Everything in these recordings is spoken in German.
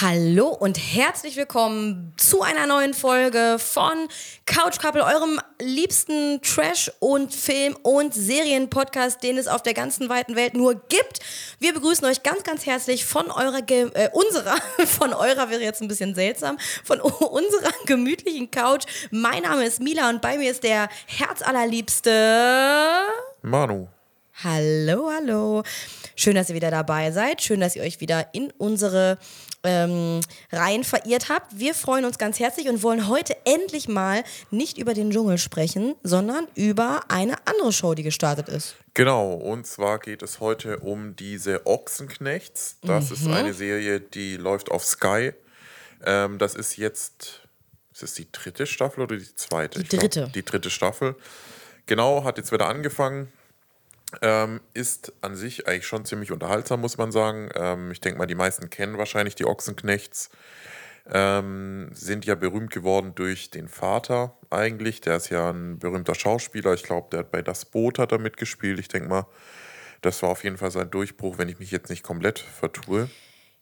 Hallo und herzlich willkommen zu einer neuen Folge von Couch Couple, eurem liebsten Trash- und Film- und Serienpodcast, den es auf der ganzen weiten Welt nur gibt. Wir begrüßen euch ganz, ganz herzlich von eurer, Ge äh, unserer, von eurer wäre jetzt ein bisschen seltsam, von unserer gemütlichen Couch. Mein Name ist Mila und bei mir ist der herzallerliebste Manu. Hallo, hallo. Schön, dass ihr wieder dabei seid. Schön, dass ihr euch wieder in unsere ähm, Reihen verirrt habt. Wir freuen uns ganz herzlich und wollen heute endlich mal nicht über den Dschungel sprechen, sondern über eine andere Show, die gestartet ist. Genau, und zwar geht es heute um diese Ochsenknechts. Das mhm. ist eine Serie, die läuft auf Sky. Ähm, das ist jetzt, ist das die dritte Staffel oder die zweite? Die dritte. Glaub, die dritte Staffel. Genau, hat jetzt wieder angefangen. Ähm, ist an sich eigentlich schon ziemlich unterhaltsam, muss man sagen. Ähm, ich denke mal, die meisten kennen wahrscheinlich die Ochsenknechts. Ähm, sind ja berühmt geworden durch den Vater eigentlich. Der ist ja ein berühmter Schauspieler. Ich glaube, der hat bei Das Boot hat er mitgespielt. Ich denke mal, das war auf jeden Fall sein Durchbruch, wenn ich mich jetzt nicht komplett vertue.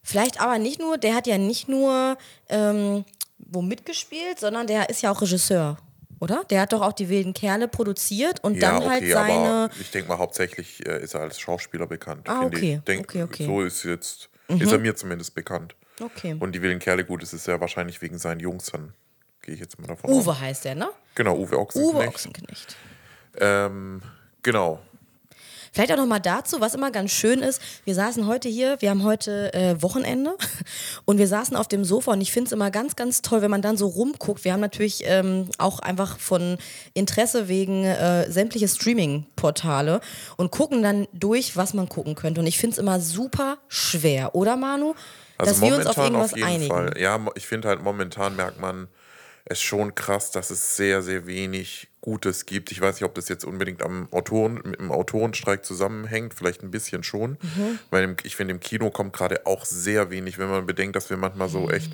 Vielleicht aber nicht nur, der hat ja nicht nur ähm, wo mitgespielt, sondern der ist ja auch Regisseur oder? Der hat doch auch die wilden Kerle produziert und ja, dann halt okay, halt seine. Aber ich denke mal, hauptsächlich äh, ist er als Schauspieler bekannt. Ah, okay. Ich denk, okay, okay. So ist jetzt, mhm. ist er mir zumindest bekannt. Okay. Und die wilden Kerle, gut, ist es ja wahrscheinlich wegen seinen Jungs dann. Gehe ich jetzt mal davon Uwe aus. heißt der, ne? Genau, Uwe Ochsenknecht. Uwe Ochsenknecht. Ähm, genau. Vielleicht auch noch mal dazu, was immer ganz schön ist. Wir saßen heute hier, wir haben heute äh, Wochenende und wir saßen auf dem Sofa und ich finde es immer ganz, ganz toll, wenn man dann so rumguckt. Wir haben natürlich ähm, auch einfach von Interesse wegen äh, sämtliche Streaming-Portale und gucken dann durch, was man gucken könnte. Und ich finde es immer super schwer, oder Manu? Also dass wir uns auf irgendwas auf jeden einigen. Fall. Ja, ich finde halt momentan merkt man es schon krass, dass es sehr, sehr wenig Gutes gibt. Ich weiß nicht, ob das jetzt unbedingt am Autoren, mit dem Autorenstreik zusammenhängt, vielleicht ein bisschen schon. Mhm. Weil ich finde, im Kino kommt gerade auch sehr wenig, wenn man bedenkt, dass wir manchmal so echt,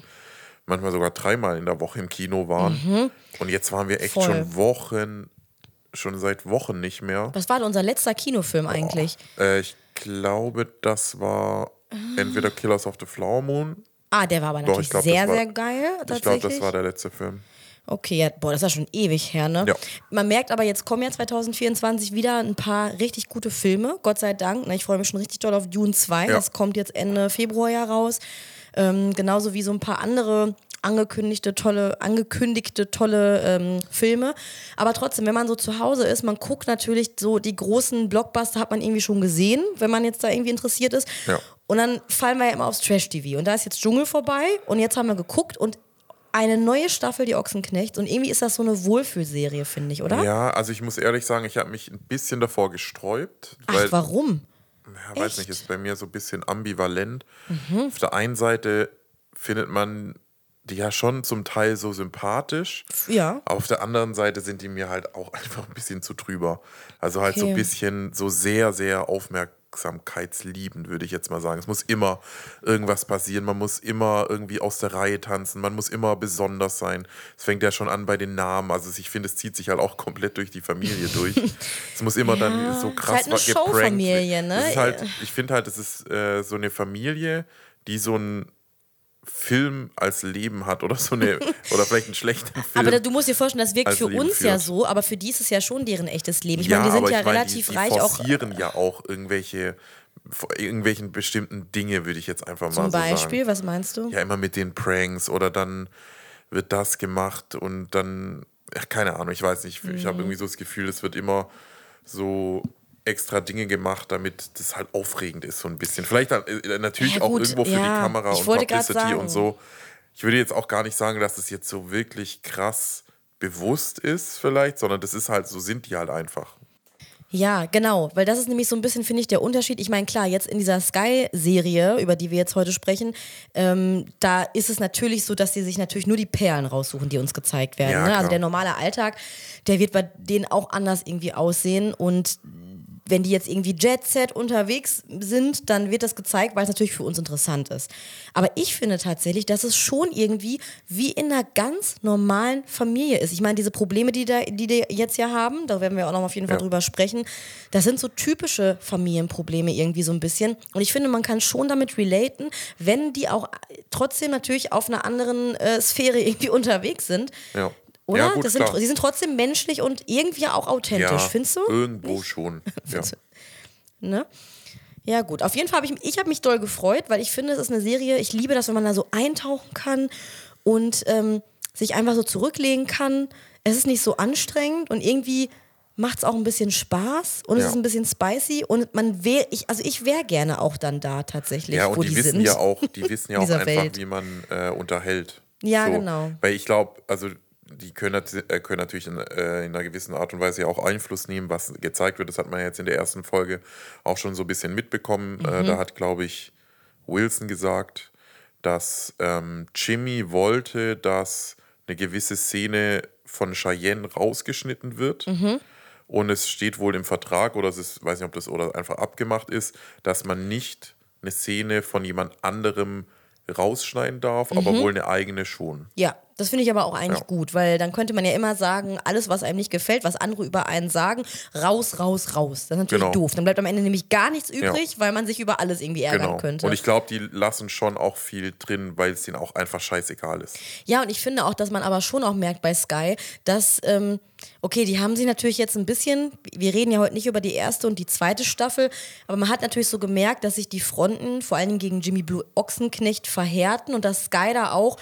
manchmal sogar dreimal in der Woche im Kino waren. Mhm. Und jetzt waren wir echt Voll. schon Wochen, schon seit Wochen nicht mehr. Was war denn unser letzter Kinofilm eigentlich? Äh, ich glaube, das war entweder Killers of the Flower Moon. Ah, der war aber natürlich Doch, glaub, sehr, war, sehr geil. Ich glaube, das war der letzte Film. Okay, ja, boah, das ist ja schon ewig her, ne? Ja. Man merkt aber, jetzt kommen ja 2024 wieder ein paar richtig gute Filme, Gott sei Dank. Ne? Ich freue mich schon richtig doll auf Dune 2. Ja. Das kommt jetzt Ende Februar ja raus. Ähm, genauso wie so ein paar andere angekündigte tolle, angekündigte tolle ähm, Filme. Aber trotzdem, wenn man so zu Hause ist, man guckt natürlich so die großen Blockbuster hat man irgendwie schon gesehen, wenn man jetzt da irgendwie interessiert ist. Ja. Und dann fallen wir ja immer aufs Trash-TV. Und da ist jetzt Dschungel vorbei und jetzt haben wir geguckt und eine neue Staffel Die Ochsenknechts und irgendwie ist das so eine Wohlfühlserie, finde ich, oder? Ja, also ich muss ehrlich sagen, ich habe mich ein bisschen davor gesträubt. Ach, weil, warum? Ja, weiß nicht, ist bei mir so ein bisschen ambivalent. Mhm. Auf der einen Seite findet man die ja schon zum Teil so sympathisch. Ja. Auf der anderen Seite sind die mir halt auch einfach ein bisschen zu drüber. Also halt okay. so ein bisschen so sehr, sehr aufmerksam aufmerksamkeitsliebend, würde ich jetzt mal sagen. Es muss immer irgendwas passieren, man muss immer irgendwie aus der Reihe tanzen, man muss immer besonders sein. Es fängt ja schon an bei den Namen. Also ich finde, es zieht sich halt auch komplett durch die Familie durch. es muss immer ja, dann so krass ist halt eine Familie, ne? Halt, ich finde halt, es ist äh, so eine Familie, die so ein Film als Leben hat oder so eine oder vielleicht einen schlechten Film. Aber du musst dir vorstellen, das wirkt für Leben uns führt. ja so, aber für die ist es ja schon deren echtes Leben. Ich ja, meine, die sind ja relativ die, die reich auch. Die forcieren ja auch irgendwelche irgendwelchen bestimmten Dinge, würde ich jetzt einfach mal Zum so Beispiel, sagen. was meinst du? Ja, immer mit den Pranks oder dann wird das gemacht und dann ach, keine Ahnung, ich weiß nicht, ich habe mhm. irgendwie so das Gefühl, es wird immer so extra Dinge gemacht, damit das halt aufregend ist, so ein bisschen. Vielleicht dann, äh, natürlich ja, auch irgendwo für ja, die Kamera und Publicity und so. Ich würde jetzt auch gar nicht sagen, dass es das jetzt so wirklich krass bewusst ist, vielleicht, sondern das ist halt, so sind die halt einfach. Ja, genau, weil das ist nämlich so ein bisschen, finde ich, der Unterschied. Ich meine, klar, jetzt in dieser Sky-Serie, über die wir jetzt heute sprechen, ähm, da ist es natürlich so, dass sie sich natürlich nur die Perlen raussuchen, die uns gezeigt werden. Ja, ne? Also der normale Alltag, der wird bei denen auch anders irgendwie aussehen und wenn die jetzt irgendwie Jet Set unterwegs sind, dann wird das gezeigt, weil es natürlich für uns interessant ist. Aber ich finde tatsächlich, dass es schon irgendwie wie in einer ganz normalen Familie ist. Ich meine, diese Probleme, die, da, die die jetzt ja haben, da werden wir auch noch auf jeden Fall Ja. drüber sprechen, das sind so typische Familienprobleme irgendwie so ein bisschen. Und ich finde, man kann schon damit relaten, wenn die auch trotzdem natürlich auf einer anderen äh, Sphäre irgendwie unterwegs sind. Ja. Oder? Ja, gut, das sind, klar. sie sind trotzdem menschlich und irgendwie auch authentisch, ja, findest du? Irgendwo schon. Ja. Ne? Ja, gut. Auf jeden Fall habe ich, ich hab mich doll gefreut, weil ich finde, es ist eine Serie, ich liebe das, wenn man da so eintauchen kann und ähm, sich einfach so zurücklegen kann. Es ist nicht so anstrengend und irgendwie macht es auch ein bisschen Spaß und es Ja. ist ein bisschen spicy und man wäre, ich, also ich wäre gerne auch dann da tatsächlich, Ja, wo und die, die, wissen sind. ja auch, die wissen ja auch einfach, Welt. wie man äh, unterhält. Ja, genau. Weil ich glaube, also die können, äh, können natürlich in, äh, in einer gewissen Art und Weise ja auch Einfluss nehmen, was gezeigt wird. Das hat man jetzt in der ersten Folge auch schon so ein bisschen mitbekommen. Mhm. Äh, da hat, glaube ich, Wilson gesagt, dass ähm, Jimmy wollte, dass eine gewisse Szene von Cheyenne rausgeschnitten wird. Mhm. Und es steht wohl im Vertrag, oder es ist, weiß nicht, ob das oder einfach abgemacht ist, dass man nicht eine Szene von jemand anderem rausschneiden darf, Mhm. aber wohl eine eigene schon. Ja, das finde ich aber auch eigentlich Ja. gut, weil dann könnte man ja immer sagen, alles, was einem nicht gefällt, was andere über einen sagen, raus, raus, raus. Das ist natürlich Genau. doof. Dann bleibt am Ende nämlich gar nichts übrig, weil man sich über alles irgendwie ärgern Genau. könnte. Und ich glaube, die lassen schon auch viel drin, weil es denen auch einfach scheißegal ist. Ja, und ich finde auch, dass man aber schon auch merkt bei Sky, dass, ähm, okay, die haben sich natürlich jetzt ein bisschen, wir reden ja heute nicht über die erste und die zweite Staffel, aber man hat natürlich so gemerkt, dass sich die Fronten, vor allen Dingen gegen Jimmy Blue Ochsenknecht, verhärten und dass Sky da auch,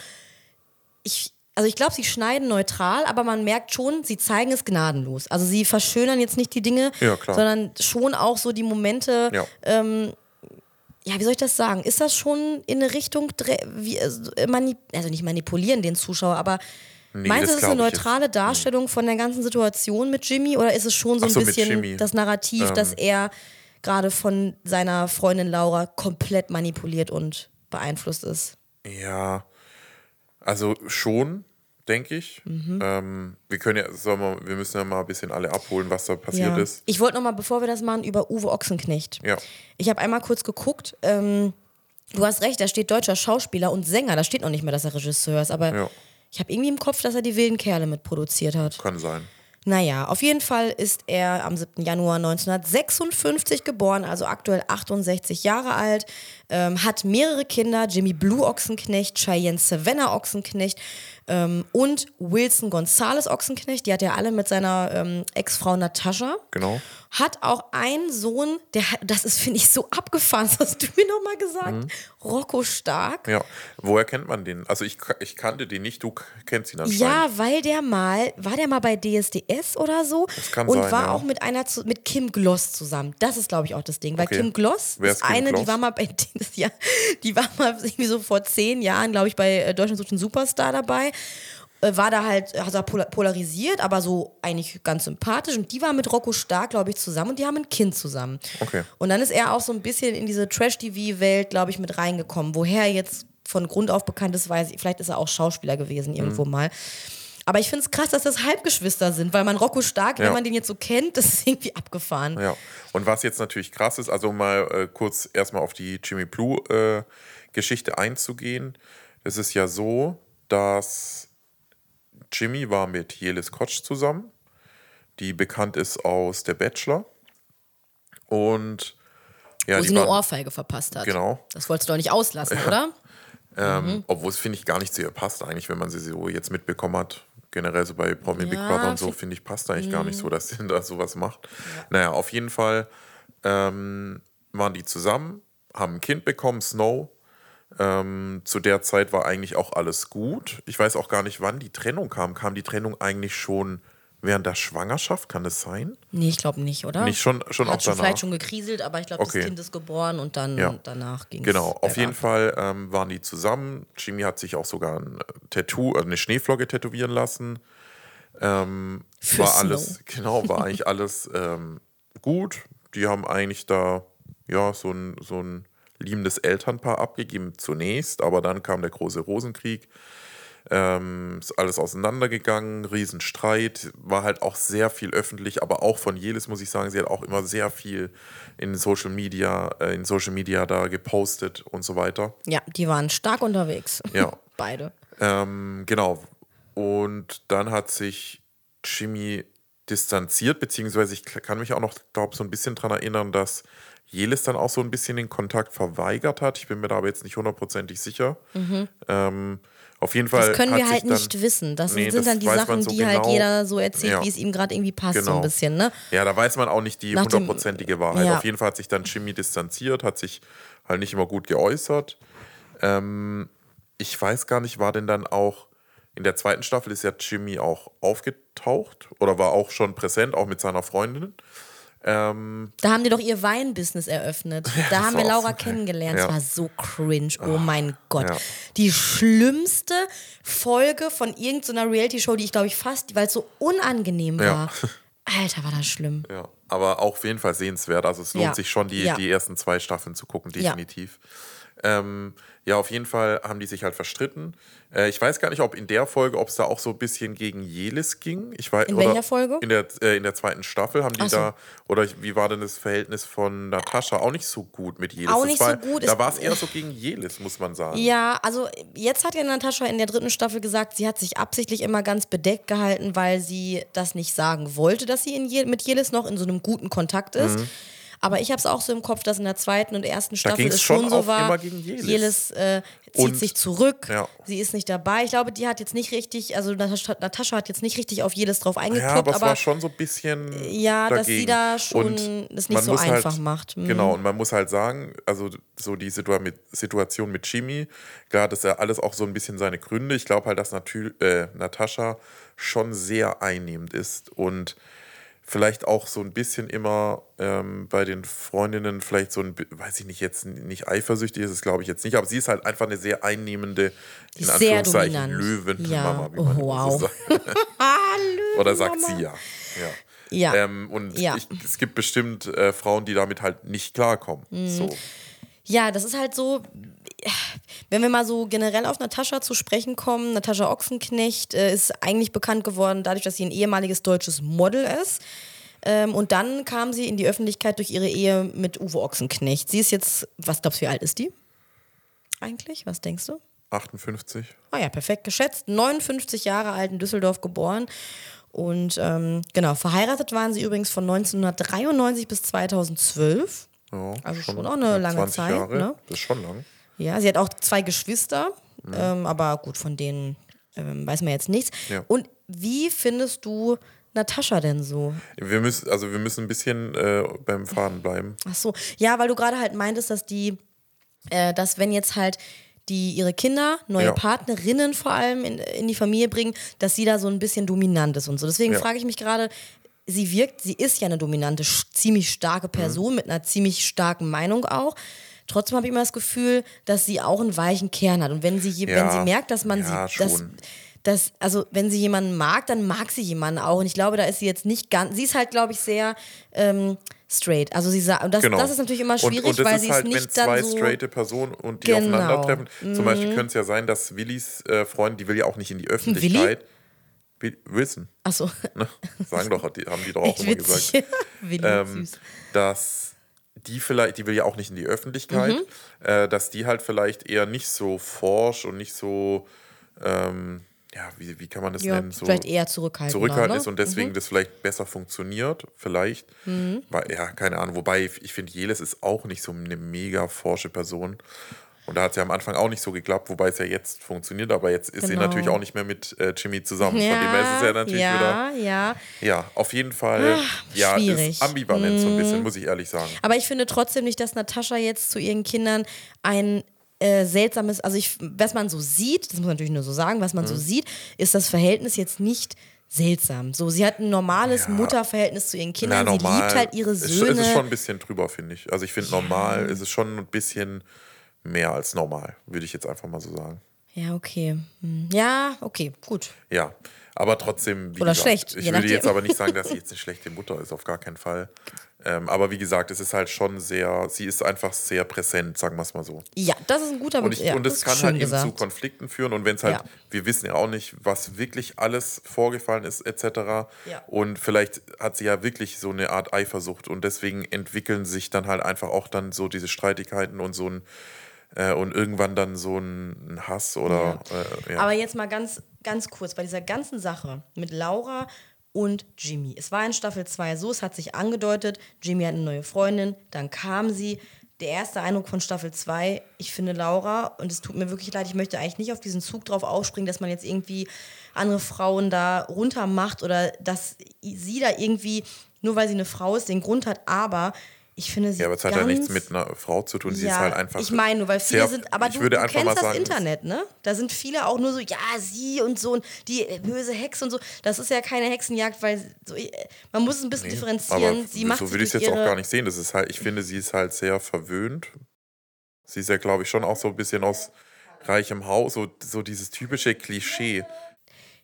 ich, also ich glaube, sie schneiden neutral, aber man merkt schon, sie zeigen es gnadenlos. Also sie verschönern jetzt nicht die Dinge, Ja, sondern schon auch so die Momente, Ja. ja, wie soll ich das sagen? Ist das schon in eine Richtung, wie, also, äh, also nicht manipulieren den Zuschauer, aber Nee, meinst du, das es ist eine neutrale Darstellung von der ganzen Situation mit Jimmy oder ist es schon so ein so, bisschen das Narrativ, Ähm. dass er gerade von seiner Freundin Laura komplett manipuliert und beeinflusst ist? Ja, also schon, denke ich. Mhm. Ähm, wir können ja, sollen wir, wir müssen ja mal ein bisschen alle abholen, was da passiert Ja. ist. Ich wollte noch mal, bevor wir das machen, über Uwe Ochsenknecht. Ja. Ich habe einmal kurz geguckt. Ähm, du hast recht, da steht deutscher Schauspieler und Sänger. Da steht noch nicht mehr, dass er Regisseur ist. Aber Ja. ich habe irgendwie im Kopf, dass er die wilden Kerle mitproduziert hat. Kann sein. Naja, auf jeden Fall ist er am 7. Januar 1956 geboren, also aktuell 68 Jahre alt, ähm, hat mehrere Kinder, Jimmy Blue Ochsenknecht, Cheyenne Savannah Ochsenknecht ähm, und Wilson Gonzales Ochsenknecht, die hat er alle mit seiner ähm, Ex-Frau Natascha. Genau. Hat auch einen Sohn, der hat, das ist, finde ich, so abgefahren, das hast du mir nochmal gesagt, Rocco Stark. Ja. Woher kennt man den? Also ich, ich kannte den nicht, du kennst ihn anscheinend. Ja, weil der mal, war der mal bei DSDS oder so? Das kann und sein, war ja. auch mit einer, zu, mit Kim Gloss zusammen. Das ist, glaube ich, auch das Ding. Weil Okay. Kim Gloss Wer ist, ist Kim eine, die Gloss? war mal bei, ja, die war mal irgendwie so vor zehn Jahren, glaube ich, bei äh, Deutschland sucht den Superstar dabei. Äh, War da halt, hat er polar- polarisiert, aber so eigentlich ganz sympathisch. Und die war mit Rocco Stark, glaube ich, zusammen und die haben ein Kind zusammen. Okay. Und dann ist er auch so ein bisschen in diese Trash-TV-Welt, glaube ich, mit reingekommen. Woher er jetzt von Grund auf bekannt ist, weiß ich, vielleicht ist er auch Schauspieler gewesen irgendwo Mhm. mal. Aber ich finde es krass, dass das Halbgeschwister sind, weil man Rocco Stark, wenn Ja. man den jetzt so kennt, das ist irgendwie abgefahren. Ja, und was jetzt natürlich krass ist, also mal äh, kurz erstmal auf die Jimmy Blue äh, Geschichte einzugehen. Es ist ja so, dass Jimmy war mit Jelis Kotsch zusammen, die bekannt ist aus Der Bachelor. Und ja, Wo die sie eine waren- Ohrfeige verpasst hat. Genau. Das wolltest du doch nicht auslassen, oder? Ähm, Obwohl es, finde ich, gar nicht zu ihr passt, eigentlich, wenn man sie so jetzt mitbekommen hat. Generell so bei Promi Big Ja, Brother und so, fi- finde ich, passt eigentlich gar nicht so, dass sie da sowas macht. Naja, auf jeden Fall ähm, waren die zusammen, haben ein Kind bekommen, Snow. Ähm, zu der Zeit war eigentlich auch alles gut. Ich weiß auch gar nicht, wann die Trennung kam. Kam die Trennung eigentlich schon während der Schwangerschaft? Kann das sein? Nee, ich glaube nicht, oder? Nicht schon, schon Hat auch schon danach? vielleicht schon gekriselt, aber ich glaube, Okay. das Kind ist geboren und dann Ja. danach ging es. Genau, auf jeden Fall ähm, waren die zusammen. Jimmy hat sich auch sogar ein Tattoo, äh, eine Schneeflocke tätowieren lassen. Ähm, Für war Snow. alles, genau, war eigentlich alles ähm, gut. Die haben eigentlich da ja so ein, so ein liebendes Elternpaar abgegeben zunächst, aber dann kam der große Rosenkrieg. Ähm, ist alles auseinandergegangen, Riesenstreit, war halt auch sehr viel öffentlich, aber auch von Jelis muss ich sagen, sie hat auch immer sehr viel in Social Media, äh, in Social Media da gepostet und so weiter. Ja, die waren stark unterwegs. Ja. Beide. Ähm, genau. Und dann hat sich Jimmy distanziert, beziehungsweise ich kann mich auch noch, glaube so ein bisschen daran erinnern, dass Jelis dann auch so ein bisschen den Kontakt verweigert hat. Ich bin mir da aber jetzt nicht hundertprozentig sicher. Ähm, auf jeden Fall. Mhm. Das können wir halt dann, nicht wissen. Das Nee, sind das dann die Sachen, so die halt genau. jeder so erzählt, Ja. wie es ihm gerade irgendwie passt, so Genau. ein bisschen, ne? Ja, da weiß man auch nicht die hundertprozentige Wahrheit. Ja. Auf jeden Fall hat sich dann Jimmy distanziert, hat sich halt nicht immer gut geäußert. Ähm, ich weiß gar nicht, war denn dann auch in der zweiten Staffel ist ja Jimmy auch aufgetaucht oder war auch schon präsent, auch mit seiner Freundin. Ähm, Da haben die doch ihr Weinbusiness eröffnet. da das haben wir Laura so kennengelernt. Ja. Es war so cringe. Oh mein Gott. ja. Die schlimmste Folge von irgendeiner Reality-Show, die ich glaube ich fast, weil es so unangenehm Ja. war. Alter, war das schlimm. ja, aber auch auf jeden Fall sehenswert. Also es lohnt Ja. sich schon, die, Ja. die ersten zwei Staffeln zu gucken, Ja. Ähm, ja, auf jeden Fall haben die sich halt verstritten. Äh, ich weiß gar nicht, ob in der Folge, ob es da auch so ein bisschen gegen Jelis ging. Ich weiß, In welcher Folge? In der, äh, in der zweiten Staffel haben die so. da, oder wie war denn das Verhältnis von Natascha? Auch nicht so gut mit Jelis. Auch Das nicht war, so gut. Da war es eher so gegen Jelis, muss man sagen. Ja, also jetzt hat ja Natascha in der dritten Staffel gesagt, sie hat sich absichtlich immer ganz bedeckt gehalten, weil sie das nicht sagen wollte, dass sie in Je mit Jelis noch in so einem guten Kontakt ist. Aber ich habe es auch so im Kopf, dass in der zweiten und ersten Staffel es schon schon so war. Jelis. Jelis äh, zieht Und- sich zurück, Ja. sie ist nicht dabei. Ich glaube, die hat jetzt nicht richtig, also Natascha, Natascha hat jetzt nicht richtig auf Jelis drauf Ja, eingekloppt, aber es aber war schon so ein bisschen. Ja, dass sie dagegen. da schon Und das nicht so muss einfach halt, macht. Mhm. Genau, und man muss halt sagen, also so die Situa mit, Situation mit Jimmy, klar, das ist ja alles auch so ein bisschen seine Gründe. Ich glaube halt, dass äh, Natascha schon sehr einnehmend ist und vielleicht auch so ein bisschen immer ähm, bei den Freundinnen vielleicht so ein, weiß ich nicht, jetzt nicht eifersüchtig ist es, glaube ich jetzt nicht, aber sie ist halt einfach eine sehr einnehmende, in sehr Anführungszeichen, dominant. Löwenmama, Ja. wie man Oh, wow. so sagt. Oder sagt sie ja. ja. Ja. Ähm, und Ja. ich, es gibt bestimmt äh, Frauen, die damit halt nicht klarkommen. Mhm. So. Ja, das ist halt so, wenn wir mal so generell auf Natascha zu sprechen kommen, Natascha Ochsenknecht äh, ist eigentlich bekannt geworden dadurch, dass sie ein ehemaliges deutsches Model ist. Ähm, und dann kam sie in die Öffentlichkeit durch ihre Ehe mit Uwe Ochsenknecht. Sie ist jetzt, was glaubst du, wie alt ist die? Eigentlich? Was denkst du? 58. Ah ja, perfekt geschätzt. 59 Jahre alt in Düsseldorf geboren. Und ähm, genau, verheiratet waren sie übrigens von 1993 bis 2012. Ja, Also schon auch eine lange 20 Zeit, Jahre. ne? Das ist schon lang. Ja, sie hat auch zwei Geschwister, ähm, aber gut, von denen ähm, weiß man jetzt nichts. Ja. Und wie findest du Natascha denn so? Wir müssen, also wir müssen ein bisschen äh, beim Faden bleiben. Ach so, ja, weil du gerade halt meintest, dass die, äh, dass wenn jetzt halt die ihre Kinder, neue Ja. Partnerinnen vor allem in, in die Familie bringen, dass sie da so ein bisschen dominant ist und so. Deswegen Ja. frage ich mich gerade, sie wirkt, sie ist ja eine dominante, ziemlich starke Mhm. Person mit einer ziemlich starken Meinung auch. Trotzdem habe ich immer das Gefühl, dass sie auch einen weichen Kern hat. Und wenn sie, je- wenn Ja. sie merkt, dass man Ja, sie, dass, dass, also wenn sie jemanden mag, dann mag sie jemanden auch. Und ich glaube, da ist sie jetzt nicht ganz, sie ist halt, glaube ich, sehr ähm, straight. Also sie sagt, und das, Genau. das ist natürlich immer Und- schwierig, und, das weil ist sie halt, ist wenn nicht zwei dann so. straighte Personen und die Genau. aufeinandertreffen. Zum Beispiel könnte es ja sein, dass Willis äh, Freund, die will ja auch nicht in die? Öffentlichkeit. Willi? Wilson. Achso, Ne? Sagen doch, die, haben die doch auch echt immer gesagt. witzig. Willi, ähm, dass die vielleicht, die will ja auch nicht in die Öffentlichkeit, Mhm. äh, dass die halt vielleicht eher nicht so forsch und nicht so, ähm, ja, wie, wie kann man das Ja, nennen? So vielleicht eher zurückhaltender. zurückhaltend ne? ist und deswegen das vielleicht besser funktioniert, vielleicht. Mhm. Weil, ja, keine Ahnung. Wobei ich finde, Jeles ist auch nicht so eine mega forsche Person. Und da hat es ja am Anfang auch nicht so geklappt, wobei es ja jetzt funktioniert, aber jetzt ist sie Genau. natürlich auch nicht mehr mit äh, Jimmy zusammen. Von dem her ist es ja natürlich ja, wieder. ja. Ja, auf jeden Fall. ja, schwierig. Mhm. ist ambivalent so ein bisschen, muss ich ehrlich sagen. Aber ich finde trotzdem nicht, dass Natascha jetzt zu ihren Kindern ein äh, seltsames, also ich, was man so sieht, das muss man natürlich nur so sagen, was man Mhm. so sieht, ist das Verhältnis jetzt nicht seltsam. So, sie hat ein normales Ja. Mutterverhältnis zu ihren Kindern. Na, sie liebt halt ihre ist, Söhne. Es ist schon ein bisschen drüber, finde ich. Also ich finde normal ist es schon ein bisschen mehr als normal, würde ich jetzt einfach mal so sagen. Ja, okay. Hm. Ja, okay, gut. Ja, aber trotzdem, wie Oder gesagt, schlecht, ich würde jetzt aber nicht sagen, dass sie jetzt eine schlechte Mutter ist, auf gar keinen Fall. Ähm, aber wie gesagt, es ist halt schon sehr, sie ist einfach sehr präsent, sagen wir es mal so. Ja, das ist ein guter Und, ich, ja, und das kann halt eben gesagt. zu Konflikten führen. Und wenn es halt, Ja. wir wissen ja auch nicht, was wirklich alles vorgefallen ist, etc. Ja. Und vielleicht hat sie ja wirklich so eine Art Eifersucht und deswegen entwickeln sich dann halt einfach auch dann so diese Streitigkeiten und so ein äh, und irgendwann dann so ein, Hass oder äh, ja. Aber jetzt mal ganz, ganz kurz bei dieser ganzen Sache mit Laura und Jimmy. Es war in Staffel 2 so, es hat sich angedeutet, Jimmy hat eine neue Freundin, dann kam sie. Der erste Eindruck von Staffel 2, ich finde Laura, und es tut mir wirklich leid, ich möchte eigentlich nicht auf diesen Zug drauf aufspringen, dass man jetzt irgendwie andere Frauen da runter macht oder dass sie da irgendwie, nur weil sie eine Frau ist, den Grund hat, aber ich finde sie Ja, aber es hat ja nichts mit einer Frau zu tun. Sie ist halt einfach. ich meine nur, weil viele sehr, sind, aber ich du, würde du kennst das sagen, Internet, ne? Da sind viele auch nur so, ja, sie und so und die äh, böse Hexe und so. Das ist ja keine Hexenjagd, weil so, äh, man muss es ein bisschen Nee, differenzieren. Sie macht so würde ich es jetzt auch gar nicht sehen. Das ist halt, ich finde, sie ist halt sehr verwöhnt. Sie ist ja, glaube ich, schon auch so ein bisschen aus reichem Haus, so, so dieses typische Klischee.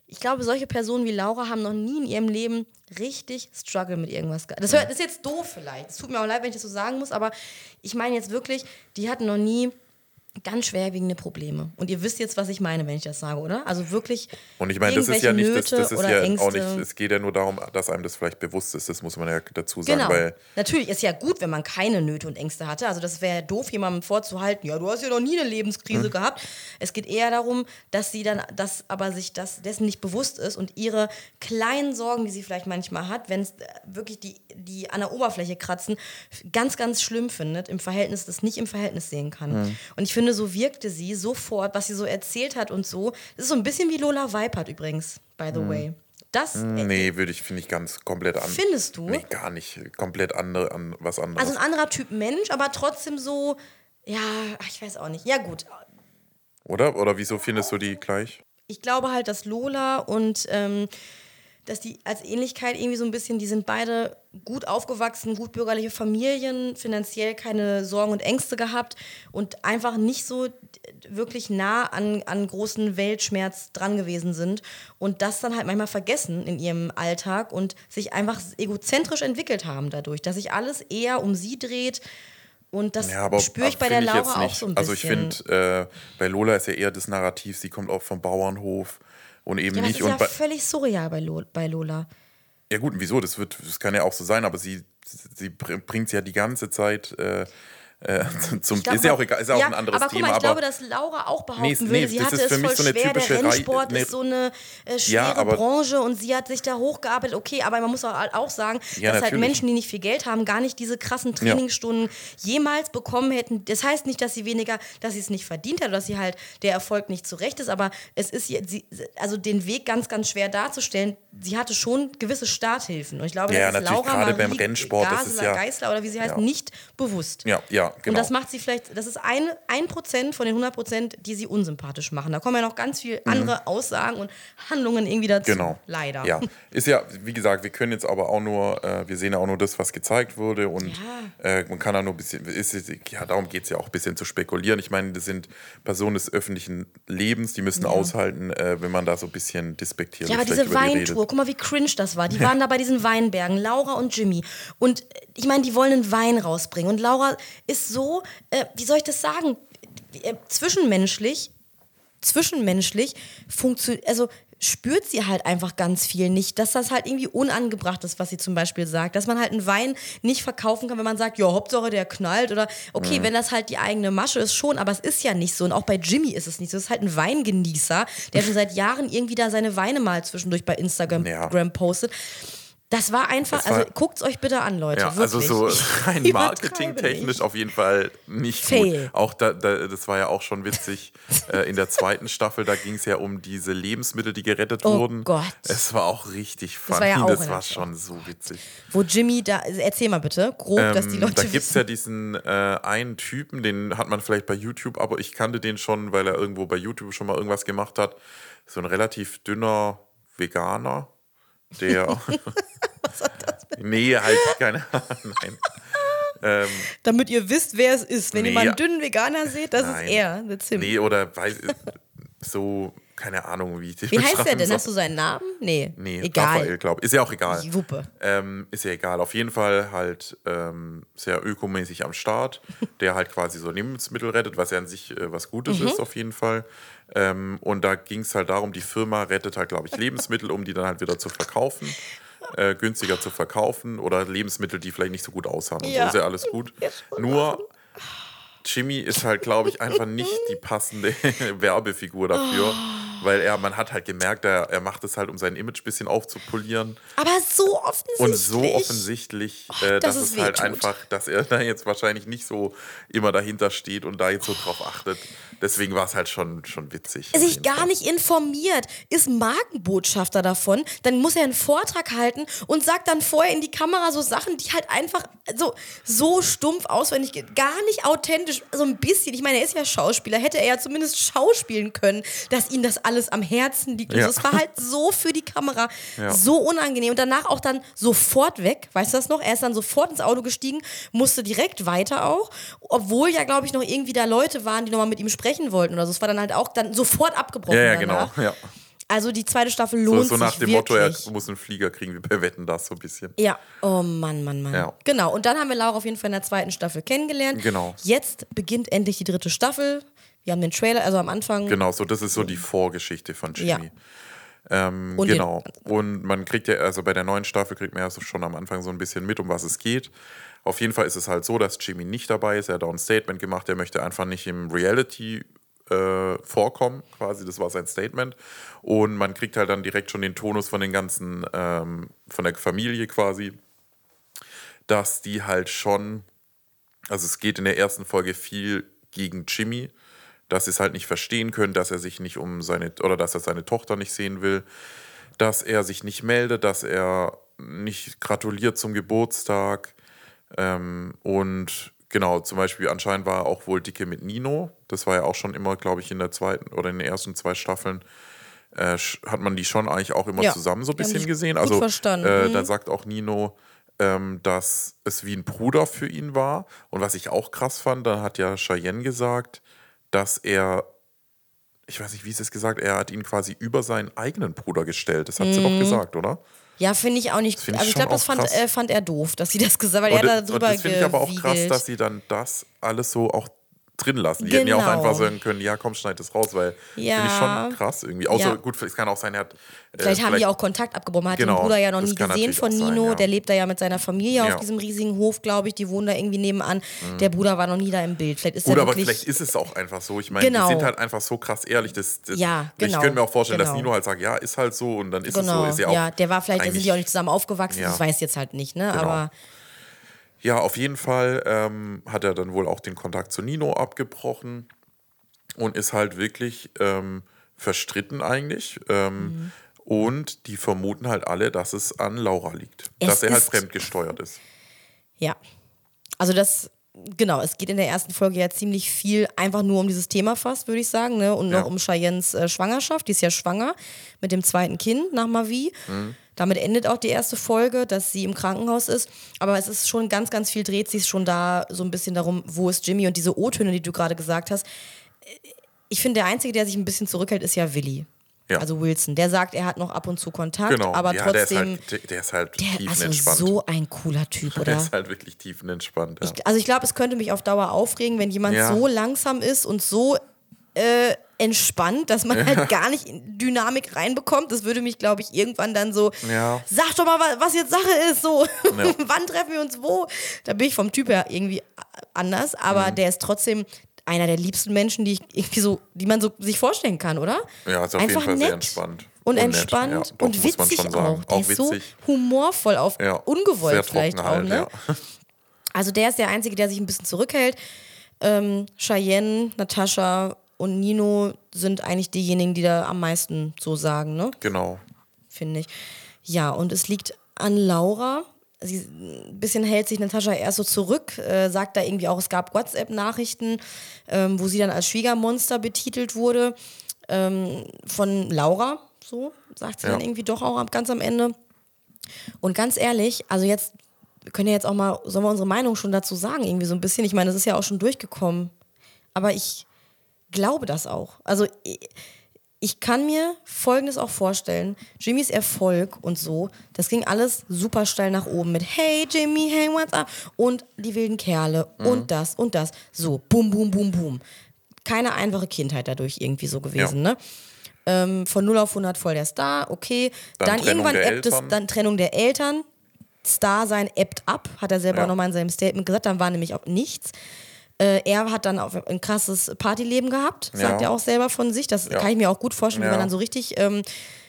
Ich glaube, solche Personen wie Laura haben noch nie in ihrem Leben richtig Struggle mit irgendwas gehabt. Das, hört, das ist jetzt doof vielleicht. Es tut mir auch leid, wenn ich das so sagen muss, aber ich meine jetzt wirklich, die hatten noch nie ganz schwerwiegende Probleme. Und ihr wisst jetzt, was ich meine, wenn ich das sage, oder? Also wirklich. Und ich meine, das ist ja nicht, das, Nöte das ist oder ja Ängste. auch nicht, es geht ja nur darum, dass einem das vielleicht bewusst ist, das muss man ja dazu sagen, Genau. weil Natürlich ist ja gut, wenn man keine Nöte und Ängste hatte. Also das wäre doof, jemandem vorzuhalten, ja, du hast ja noch nie eine Lebenskrise Hm. gehabt. Es geht eher darum, dass sie dann, dass aber sich das dessen nicht bewusst ist und ihre kleinen Sorgen, die sie vielleicht manchmal hat, wenn es äh, wirklich die, die an der Oberfläche kratzen, ganz, ganz schlimm findet, im Verhältnis, das nicht im Verhältnis sehen kann. Hm. Und ich finde, so wirkte sie sofort, was sie so erzählt hat und so. Das ist so ein bisschen wie Lola Weipert übrigens, by Hm. the way. Das äh, nee, würde ich, finde ich ganz komplett anders. findest du? Nee, gar nicht. Komplett andere, an, was anderes. Also ein anderer Typ Mensch, aber trotzdem so, ja, ich weiß auch nicht. Ja, gut. Oder? Oder wieso findest du die gleich? Ich glaube halt, dass Lola und ähm, dass die als Ähnlichkeit irgendwie so ein bisschen, die sind beide gut aufgewachsen, gut bürgerliche Familien, finanziell keine Sorgen und Ängste gehabt und einfach nicht so wirklich nah an, an großen Weltschmerz dran gewesen sind und das dann halt manchmal vergessen in ihrem Alltag und sich einfach egozentrisch entwickelt haben dadurch, dass sich alles eher um sie dreht und das Ja, spüre ich bei der ich Laura auch so ein Also ich bisschen. finde, äh, bei Lola ist ja eher das Narrativ, sie kommt auch vom Bauernhof und eben ja, das nicht. ist Und ja völlig surreal bei, Lo bei Lola. ja gut, wieso? Das wird, das kann ja auch so sein, aber sie, sie br- bringt ja die ganze Zeit äh, äh, zum. Ich glaub, ist ja auch egal, ist ja auch ein anderes aber guck Thema. mal, ich aber glaube, dass Laura auch behaupten Nee, nee, würde, sie das hatte es voll so schwer, der typische Rei- Rennsport ne- ist so eine äh, schwere aber- Branche und sie hat sich da hochgearbeitet. Okay, aber man muss auch, auch sagen, Ja, dass halt natürlich. Menschen, die nicht viel Geld haben, gar nicht diese krassen Trainingsstunden jemals bekommen hätten. Das heißt nicht, dass sie weniger, dass sie es nicht verdient hat oder dass sie halt der Erfolg nicht zurecht ist, aber es ist sie, also den Weg ganz, ganz schwer darzustellen. Sie hatte schon gewisse Starthilfen und ich glaube, Ja, das ist Laura gerade beim Marie Rennsport, das ist Gasler, ja- Geisler oder wie sie heißt, Ja. nicht bewusst. ja, ja, genau. Und das macht sie vielleicht, das ist ein, ein Prozent von den 100 Prozent, die sie unsympathisch machen. Da kommen ja noch ganz viele andere Aussagen und Handlungen irgendwie dazu. Mhm. Genau. Leider. Ja, ist ja, wie gesagt, wir können jetzt aber auch nur, äh, wir sehen ja auch nur das, was gezeigt wurde und äh, man kann da nur ein bisschen, ist, ja, darum geht es ja auch ein bisschen zu spekulieren. Ich meine, das sind Personen des öffentlichen Lebens, die müssen aushalten, äh, wenn man da so ein bisschen despektierlich Ja, aber diese Weintour, guck mal, wie cringe das war. Die waren da bei diesen Weinbergen, Laura und Jimmy. Und äh, ich meine, die wollen einen Wein rausbringen. Und Laura ist so, äh, wie soll ich das sagen, äh, zwischenmenschlich, zwischenmenschlich funktioniert, also spürt sie halt einfach ganz viel nicht, dass das halt irgendwie unangebracht ist, was sie zum Beispiel sagt, dass man halt einen Wein nicht verkaufen kann, wenn man sagt, ja, Hauptsache der knallt oder Mhm. okay, wenn das halt die eigene Masche ist, schon, aber es ist ja nicht so und auch bei Jimmy ist es nicht so, es ist halt ein Weingenießer, der schon seit Jahren irgendwie da seine Weine mal zwischendurch bei Instagram Ja. Postet. Das war einfach, Das war- also guckt es euch bitte an, Leute. Ja, also so rein marketingtechnisch auf jeden Fall nicht Fail. gut. Auch da, da, das war ja auch schon witzig. äh, in der zweiten Staffel, da ging es ja um diese Lebensmittel, die gerettet Oh wurden. Gott. Es war auch richtig funny. war ja auch das war schon so witzig. Wo Jimmy da, also erzähl mal bitte, grob, dass die Ähm, Leute da gibt es ja diesen äh, einen Typen, den hat man vielleicht bei YouTube, aber ich kannte den schon, weil er irgendwo bei YouTube schon mal irgendwas gemacht hat. So ein relativ dünner Veganer, der. Was hat das mit? nee, halt keine Nein. Ähm, Damit ihr wisst, wer es ist. Wenn ihr Nee, mal einen dünnen Veganer seht, das Nein. ist er. That's him. nee, oder weiß. so, keine Ahnung, wie ich dich Wie heißt der denn? soll. Hast du seinen Namen? Nee. Nee, egal. Raphael, glaube ich. Ist ja auch egal. Wuppe. Ähm, ist ja egal. Auf jeden Fall halt ähm, sehr ökomäßig am Start, der halt quasi so Lebensmittel rettet, was ja an sich äh, was Gutes Mhm. ist, auf jeden Fall. Ähm, und da ging es halt darum, die Firma rettet halt, glaube ich, Lebensmittel, um die dann halt wieder zu verkaufen. Äh, günstiger zu verkaufen oder Lebensmittel, die vielleicht nicht so gut aushaben. Und Ja. So ist ja alles gut. Nur Jimmy ist halt, glaube ich, einfach nicht die passende Werbefigur dafür. Weil er, man hat halt gemerkt, er, er macht es halt, um sein Image ein bisschen aufzupolieren. Aber so offensichtlich. Und so offensichtlich, äh, dass dass es halt einfach, dass er da jetzt wahrscheinlich nicht so immer dahinter steht und da jetzt so drauf achtet. Deswegen war es halt schon, schon witzig. sich gar Fall. nicht informiert, ist Markenbotschafter davon, dann muss er einen Vortrag halten und sagt dann vorher in die Kamera so Sachen, die halt einfach so, so stumpf auswendig gehen. Gar nicht authentisch, so ein bisschen. Ich meine, er ist ja Schauspieler, hätte er ja zumindest schauspielen können, dass ihm das alles am Herzen liegt. Und Ja. so. Es war halt so für die Kamera Ja. so unangenehm. Und danach auch dann sofort weg, weißt du das noch? Er ist dann sofort ins Auto gestiegen, musste direkt weiter auch, obwohl ja, glaube ich, noch irgendwie da Leute waren, die nochmal mit ihm sprechen wollten oder so. Es war dann halt auch dann sofort abgebrochen. Ja, ja, genau. Ja. Also die zweite Staffel So, lohnt so nach sich dem Motto, er wirklich. muss einen Flieger kriegen, wie bei Wetten das so ein bisschen. Ja, oh Mann, Mann, Mann. Ja. Genau, und dann haben wir Laura auf jeden Fall in der zweiten Staffel kennengelernt. Genau. Jetzt beginnt endlich die dritte Staffel. Wir haben den Trailer, also am Anfang. Genau, so das ist so die Vorgeschichte von Jimmy. Ja. Ähm, Und genau. Und man kriegt ja, also bei der neuen Staffel kriegt man ja so schon am Anfang so ein bisschen mit, um was es geht. Auf jeden Fall ist es halt so, dass Jimmy nicht dabei ist. Er hat auch ein Statement gemacht, er möchte einfach nicht im Reality äh, vorkommen, quasi. Das war sein Statement. Und man kriegt halt dann direkt schon den Tonus von den ganzen, ähm, von der Familie quasi, dass die halt schon, also es geht in der ersten Folge viel gegen Jimmy, dass sie es halt nicht verstehen können, dass er sich nicht um seine, oder dass er seine Tochter nicht sehen will, dass er sich nicht meldet, dass er nicht gratuliert zum Geburtstag. Ähm, und genau, zum Beispiel anscheinend war er auch wohl dicke mit Nino. Das war ja auch schon immer, glaube ich, in der zweiten oder in den ersten zwei Staffeln. Äh, hat man die schon eigentlich auch immer Ja, zusammen so ein bisschen gesehen. Also verstanden. Äh, Mhm. da sagt auch Nino, ähm, dass es wie ein Bruder für ihn war. Und was ich auch krass fand, da hat ja Cheyenne gesagt, dass er, ich weiß nicht, wie sie es gesagt, er hat ihn quasi über seinen eigenen Bruder gestellt. Das hat sie Mhm. doch gesagt, oder? Ja, finde ich auch nicht. ich also ich glaube, das fand, äh, fand er doof, dass sie das gesagt hat, weil Und, er da das- finde ich aber auch krass, dass sie dann das alles so auch drin lassen. Die hätten ja auch Genau. einfach sagen können, ja, komm, schneid das raus, weil Ja. finde ich schon krass irgendwie. Außer, Ja. gut, es kann auch sein, er hat. äh, Vielleicht haben die auch Kontakt abgebrochen. Man hat Genau, den Bruder ja noch nie gesehen von sein, Nino. ja. Der lebt da ja mit seiner Familie auf. Mhm. diesem riesigen Hof, glaube ich. Die wohnen da irgendwie nebenan. Der Bruder war noch nie da im Bild. Vielleicht ist Gut, er aber vielleicht ist es auch einfach so. Ich meine, Genau. die sind halt einfach so krass ehrlich. Das, das, Ja, genau, Ich könnte mir auch vorstellen, dass genau. Nino halt sagt, ja, ist halt so und dann ist genau. es so. Ist ja, auch ja, der war vielleicht, da sind die auch nicht zusammen aufgewachsen. Das weiß ich jetzt halt nicht, ne? Genau. Aber Ja, auf jeden Fall ähm, hat er dann wohl auch den Kontakt zu Nino abgebrochen und ist halt wirklich ähm, verstritten eigentlich. Ähm, Mhm. Und die vermuten halt alle, dass es an Laura liegt. Es dass er halt fremdgesteuert ist. Ja. Also das, genau, es geht in der ersten Folge ja ziemlich viel einfach nur um dieses Thema fast, würde ich sagen, ne? Und noch Ja. um Cheyennes äh, Schwangerschaft. Die ist ja schwanger mit dem zweiten Kind nach Mavi. Mhm. Damit endet auch die erste Folge, dass sie im Krankenhaus ist. Aber es ist schon ganz, ganz viel dreht sich schon da so ein bisschen darum, wo ist Jimmy und diese O-Töne, die du gerade gesagt hast. Ich finde, der Einzige, der sich ein bisschen zurückhält, ist ja Willi. Ja. Also Wilson. Der sagt, er hat noch ab und zu Kontakt, Genau. aber ja, der ist trotzdem. halt, der, der ist halt der, tiefenentspannt. also so ein cooler Typ, oder? der ist halt wirklich tiefenentspannt. Ja. Ich, also ich glaube, es könnte mich auf Dauer aufregen, wenn jemand Ja. so langsam ist und so äh, entspannt, dass man halt gar nicht in Dynamik reinbekommt. Das würde mich, glaube ich, irgendwann dann so, Ja. sag doch mal, wa- was jetzt Sache ist, so, Ja. wann treffen wir uns wo? Da bin ich vom Typ her irgendwie anders, aber Mhm. der ist trotzdem einer der liebsten Menschen, die ich irgendwie so, die man so sich vorstellen kann, oder? Ja, ist auf jeden Einfach Fall sehr nett entspannt. Und, entspannt Ja, doch, und witzig auch. Der Auch ist so witzig. humorvoll auf Ja, ungewollt sehr vielleicht trocken auch, halt, ne? ja. Also der ist der Einzige, der sich ein bisschen zurückhält. Ähm, Cheyenne, Natascha und Nino sind eigentlich diejenigen, die da am meisten so sagen, ne? Genau. Finde ich. Ja, und es liegt an Laura. Sie ein bisschen hält sich Natascha erst so zurück, äh, sagt da irgendwie auch, es gab WhatsApp-Nachrichten, ähm, wo sie dann als Schwiegermonster betitelt wurde. Ähm, von Laura, so sagt sie Ja. dann irgendwie doch auch ganz am Ende. Und ganz ehrlich, also jetzt können ja jetzt auch mal, sollen wir unsere Meinung schon dazu sagen, irgendwie so ein bisschen. Ich meine, das ist ja auch schon durchgekommen. Aber ich glaube das auch. Also ich, kann mir Folgendes auch vorstellen. Jimmys Erfolg und so, das ging alles super steil nach oben mit Hey Jimmy, hey, what's up? Und die wilden Kerle Mhm. und das und das. So, boom, boom, boom, boom. Keine einfache Kindheit dadurch irgendwie so gewesen, Ja. ne? Ähm, von 0 auf 100 voll der Star, okay. Dann Dann, irgendwann ebbt es, dann Trennung der Eltern. Star sein ebbt ab, hat er selber Ja. auch nochmal in seinem Statement gesagt, dann war nämlich auch nichts. Äh, er hat dann auch ein krasses Partyleben gehabt, sagt Ja. er auch selber von sich. Das kann ich mir auch gut vorstellen, wenn man dann so richtig, ähm,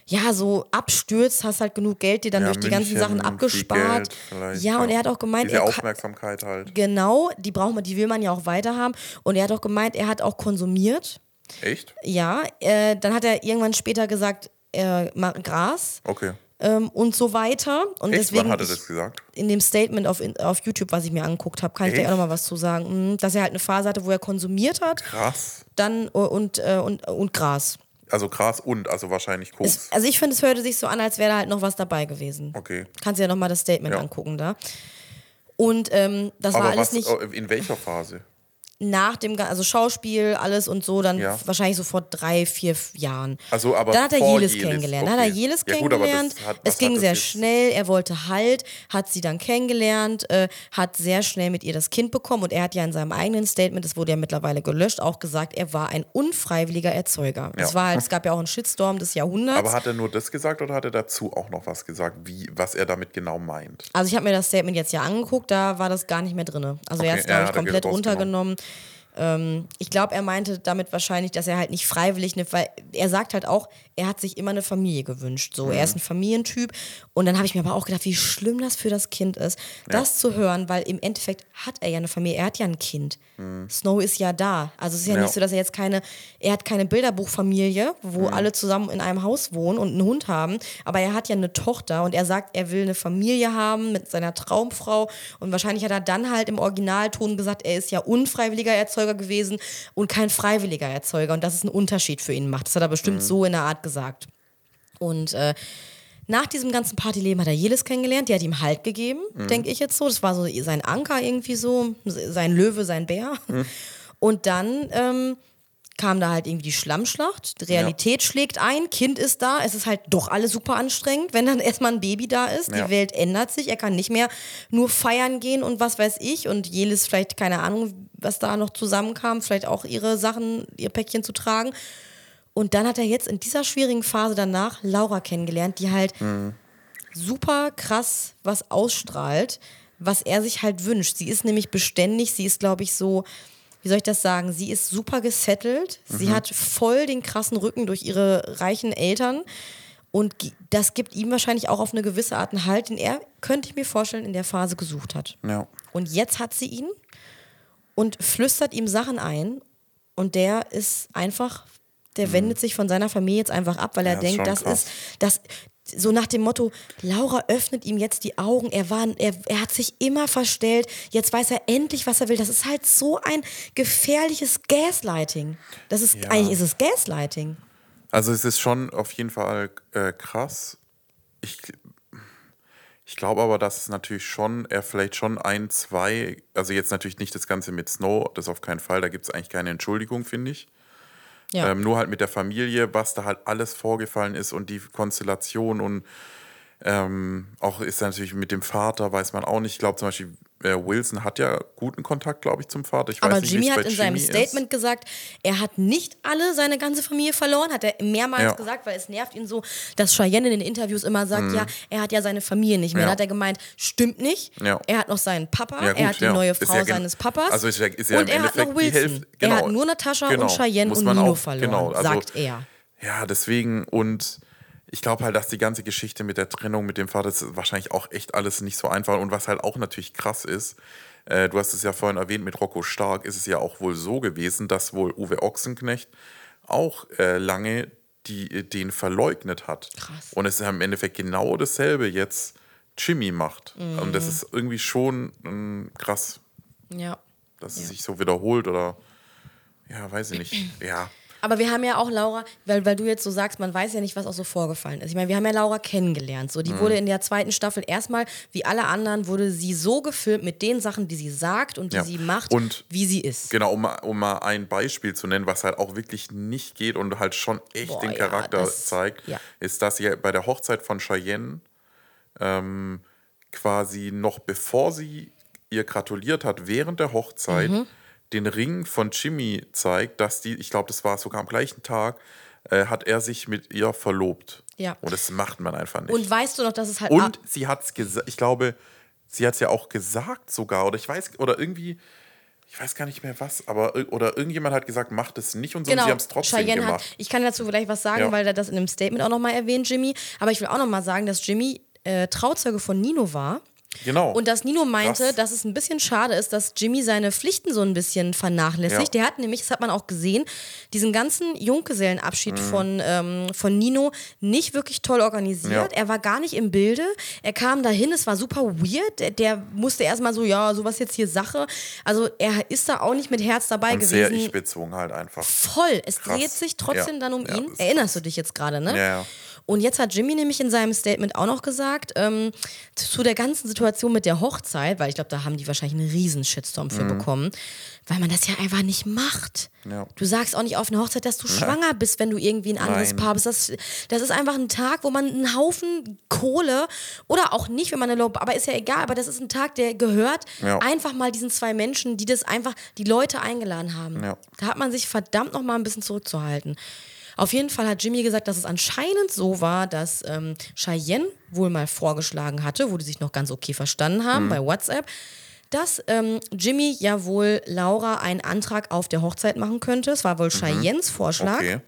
ja, so abstürzt, hast halt genug Geld, dir dann Ja, durch die ganzen Sachen abgespart. Ja, und er hat auch gemeint, Diese er Aufmerksamkeit halt. genau, die braucht man, die will man ja auch weiter haben. Und er hat auch gemeint, er hat auch konsumiert. Echt? Ja, äh, dann hat er irgendwann später gesagt, er macht Gras Okay. Ähm, und so weiter. Und Echt? deswegen Wann hat er das gesagt? in dem Statement auf, auf YouTube, was ich mir angeguckt habe, kann ich gleich auch Echt? noch mal was zu sagen. Mhm, Dass er halt eine Phase hatte, wo er konsumiert hat, Krass. dann äh, und, äh, und, und Gras. Also Gras und, also wahrscheinlich Koks. Es, also ich finde, es hörte sich so an, als wäre da halt noch was dabei gewesen. Okay. Kannst du ja noch mal das Statement Ja. angucken da. Und ähm, das war Aber alles was, nicht äh, in welcher Phase? Nach dem, also Schauspiel, alles und so, dann Ja. wahrscheinlich so vor drei, vier Jahren. Also, aber dann hat er Jelis Jelis, kennengelernt. Dann hat er okay. Jelis Ja, gut, kennengelernt. hat- was es ging hat sehr jetzt- schnell. Er wollte Halt, hat sie dann kennengelernt, äh, hat sehr schnell mit ihr das Kind bekommen und er hat ja in seinem eigenen Statement, das wurde ja mittlerweile gelöscht, auch gesagt, er war ein unfreiwilliger Erzeuger. Es Ja. war halt, es gab ja auch einen Shitstorm des Jahrhunderts. Aber hat er nur das gesagt oder hat er dazu auch noch was gesagt, wie, was er damit genau meint? Also ich habe mir das Statement jetzt ja angeguckt, da war das gar nicht mehr drin. Also er Okay, hat es, glaube ich, hat er komplett runtergenommen. Ähm, ich glaube, er meinte damit wahrscheinlich, dass er halt nicht freiwillig, ne, weil er sagt halt auch, er hat sich immer eine Familie gewünscht. So, Mhm. er ist ein Familientyp. Und dann habe ich mir aber auch gedacht, wie schlimm das für das Kind ist, das zu hören, weil im Endeffekt hat er ja eine Familie, er hat ja ein Kind. Snow ist ja da. Also es ist ja, Mhm. Ja. nicht so, dass er jetzt keine, er hat keine Bilderbuchfamilie, wo Mhm. alle zusammen in einem Haus wohnen und einen Hund haben, aber er hat ja eine Tochter und er sagt, er will eine Familie haben mit seiner Traumfrau und wahrscheinlich hat er dann halt im Originalton gesagt, er ist ja unfreiwilliger Erzeuger gewesen und kein freiwilliger Erzeuger und dass es einen Unterschied für ihn macht. Das hat er bestimmt so in der Art gesagt. Und äh, nach diesem ganzen Partyleben hat er Jelis kennengelernt, die hat ihm Halt gegeben, denke ich jetzt so. Das war so sein Anker irgendwie so, sein Löwe, sein Bär. Und dann ähm, kam da halt irgendwie die Schlammschlacht, die Realität schlägt ein, Kind ist da, es ist halt doch alles super anstrengend, wenn dann erstmal ein Baby da ist, die Ja. Welt ändert sich, er kann nicht mehr nur feiern gehen und was weiß ich. Und Jelis vielleicht, keine Ahnung, was da noch zusammenkam, vielleicht auch ihre Sachen, ihr Päckchen zu tragen. Und dann hat er jetzt in dieser schwierigen Phase danach Laura kennengelernt, die halt super krass was ausstrahlt, was er sich halt wünscht. Sie ist nämlich beständig, sie ist, glaube ich, so, wie soll ich das sagen, sie ist super gesettelt, sie hat voll den krassen Rücken durch ihre reichen Eltern und das gibt ihm wahrscheinlich auch auf eine gewisse Art einen Halt, den er, könnte ich mir vorstellen, in der Phase gesucht hat. Ja. Und jetzt hat sie ihn und flüstert ihm Sachen ein und der ist einfach, der wendet sich von seiner Familie jetzt einfach ab, weil er Mhm. Ja, denkt, das krass. ist, das so nach dem Motto, Laura öffnet ihm jetzt die Augen, er, war, er, er hat sich immer verstellt, jetzt weiß er endlich, was er will. Das ist halt so ein gefährliches Gaslighting. Das ist, Ja. eigentlich ist es Gaslighting. Also es ist schon auf jeden Fall äh, krass. Ich, ich glaube aber, dass es natürlich schon, er vielleicht schon ein, zwei, also jetzt natürlich nicht das Ganze mit Snow, das auf keinen Fall, da gibt es eigentlich keine Entschuldigung, finde ich. Ja. Ähm, nur halt mit der Familie, was da halt alles vorgefallen ist und die Konstellation und ähm, auch ist natürlich mit dem Vater, weiß man auch nicht. Ich glaube zum Beispiel, äh, Wilson hat ja guten Kontakt, glaube ich, zum Vater. Ich Aber nicht, Jimmy hat in seinem Jimmy Statement ist. gesagt, er hat nicht alle seine ganze Familie verloren, hat er mehrmals Ja. gesagt, weil es nervt ihn so, dass Cheyenne in den Interviews immer sagt, ja, er hat ja seine Familie nicht mehr. Mhm. Ja. Dann hat er gemeint, stimmt nicht. Ja. Er hat noch seinen Papa, gut, er hat die neue Frau seines Papas also ist ja- ist ja und im er hat noch Wilson. Hälfte- Er hat genau. nur Natascha Genau. und Cheyenne Muss und Nino auch- verloren, genau, also- sagt er. Ja, deswegen und ich glaube halt, dass die ganze Geschichte mit der Trennung mit dem Vater ist wahrscheinlich auch echt alles nicht so einfach. Und was halt auch natürlich krass ist, äh, du hast es ja vorhin erwähnt, mit Rocco Stark ist es ja auch wohl so gewesen, dass wohl Uwe Ochsenknecht auch äh, lange die, den verleugnet hat. Krass. Und es ist ja im Endeffekt genau dasselbe jetzt Jimmy macht. Mhm. Und das ist irgendwie schon ähm, krass, Ja. dass es sich so wiederholt oder ja, weiß ich nicht. Ja. Aber wir haben ja auch Laura, weil, weil du jetzt so sagst, man weiß ja nicht, was auch so vorgefallen ist. Ich meine, wir haben ja Laura kennengelernt. So, die Mhm. wurde in der zweiten Staffel erstmal, wie alle anderen, wurde sie so gefilmt mit den Sachen, die sie sagt und die Ja. sie macht, Und- wie sie ist. Genau, um, mal- um mal ein Beispiel zu nennen, was halt auch wirklich nicht geht und halt schon echt Boah, den ja, Charakter das- zeigt, ja. ist, dass sie bei der Hochzeit von Cheyenne ähm, quasi noch bevor sie ihr gratuliert hat, während der Hochzeit, Mhm. Den Ring von Jimmy zeigt, dass die, ich glaube, das war sogar am gleichen Tag, äh, hat er sich mit ihr verlobt. Ja. Und das macht man einfach nicht. Und weißt du noch, dass es halt. Und sie hat es gesagt, ich glaube, sie hat es ja auch gesagt sogar, oder ich weiß, oder irgendwie, ich weiß gar nicht mehr was, aber oder irgendjemand hat gesagt, macht es nicht und so, und Genau, sie haben es trotzdem Cheyenne gemacht. hat, ich kann dazu vielleicht was sagen, Ja. weil er das in einem Statement auch nochmal erwähnt, Jimmy. Aber ich will auch nochmal sagen, dass Jimmy äh, Trauzeuge von Nino war. Genau. Und dass Nino meinte, Krass. dass es ein bisschen schade ist, dass Jimmy seine Pflichten so ein bisschen vernachlässigt. Ja. Der hat nämlich, das hat man auch gesehen, diesen ganzen Junggesellenabschied Mhm. von, ähm, von Nino nicht wirklich toll organisiert. Ja. Er war gar nicht im Bilde. Er kam dahin, es war super weird. Der, der musste erstmal so, ja, sowas jetzt hier Sache. Also er ist da auch nicht mit Herz dabei und sehr gewesen. ich-bezogen halt einfach. Voll. Es Krass. dreht sich trotzdem Ja. dann um ihn. das Erinnerst du dich jetzt gerade, ne? Ja, ja. Und jetzt hat Jimmy nämlich in seinem Statement auch noch gesagt, ähm, zu der ganzen Situation mit der Hochzeit, weil ich glaube, da haben die wahrscheinlich einen riesen Shitstorm für bekommen, weil man das ja einfach nicht macht. Mhm. Ja. Du sagst auch nicht auf einer Hochzeit, dass du schwanger bist, wenn du irgendwie ein anderes Nein. Paar bist. Das, das ist einfach ein Tag, wo man einen Haufen Kohle oder auch nicht, wenn man eine Low, aber ist ja egal, aber das ist ein Tag, der gehört Ja. einfach mal diesen zwei Menschen, die das einfach, die Leute eingeladen haben. Ja. Da hat man sich verdammt noch mal ein bisschen zurückzuhalten. Auf jeden Fall hat Jimmy gesagt, dass es anscheinend so war, dass ähm, Cheyenne wohl mal vorgeschlagen hatte, wo die sich noch ganz okay verstanden haben Mhm. bei WhatsApp, dass ähm, Jimmy ja wohl Laura einen Antrag auf der Hochzeit machen könnte. Es war wohl Cheyennes Vorschlag. Mhm. Okay.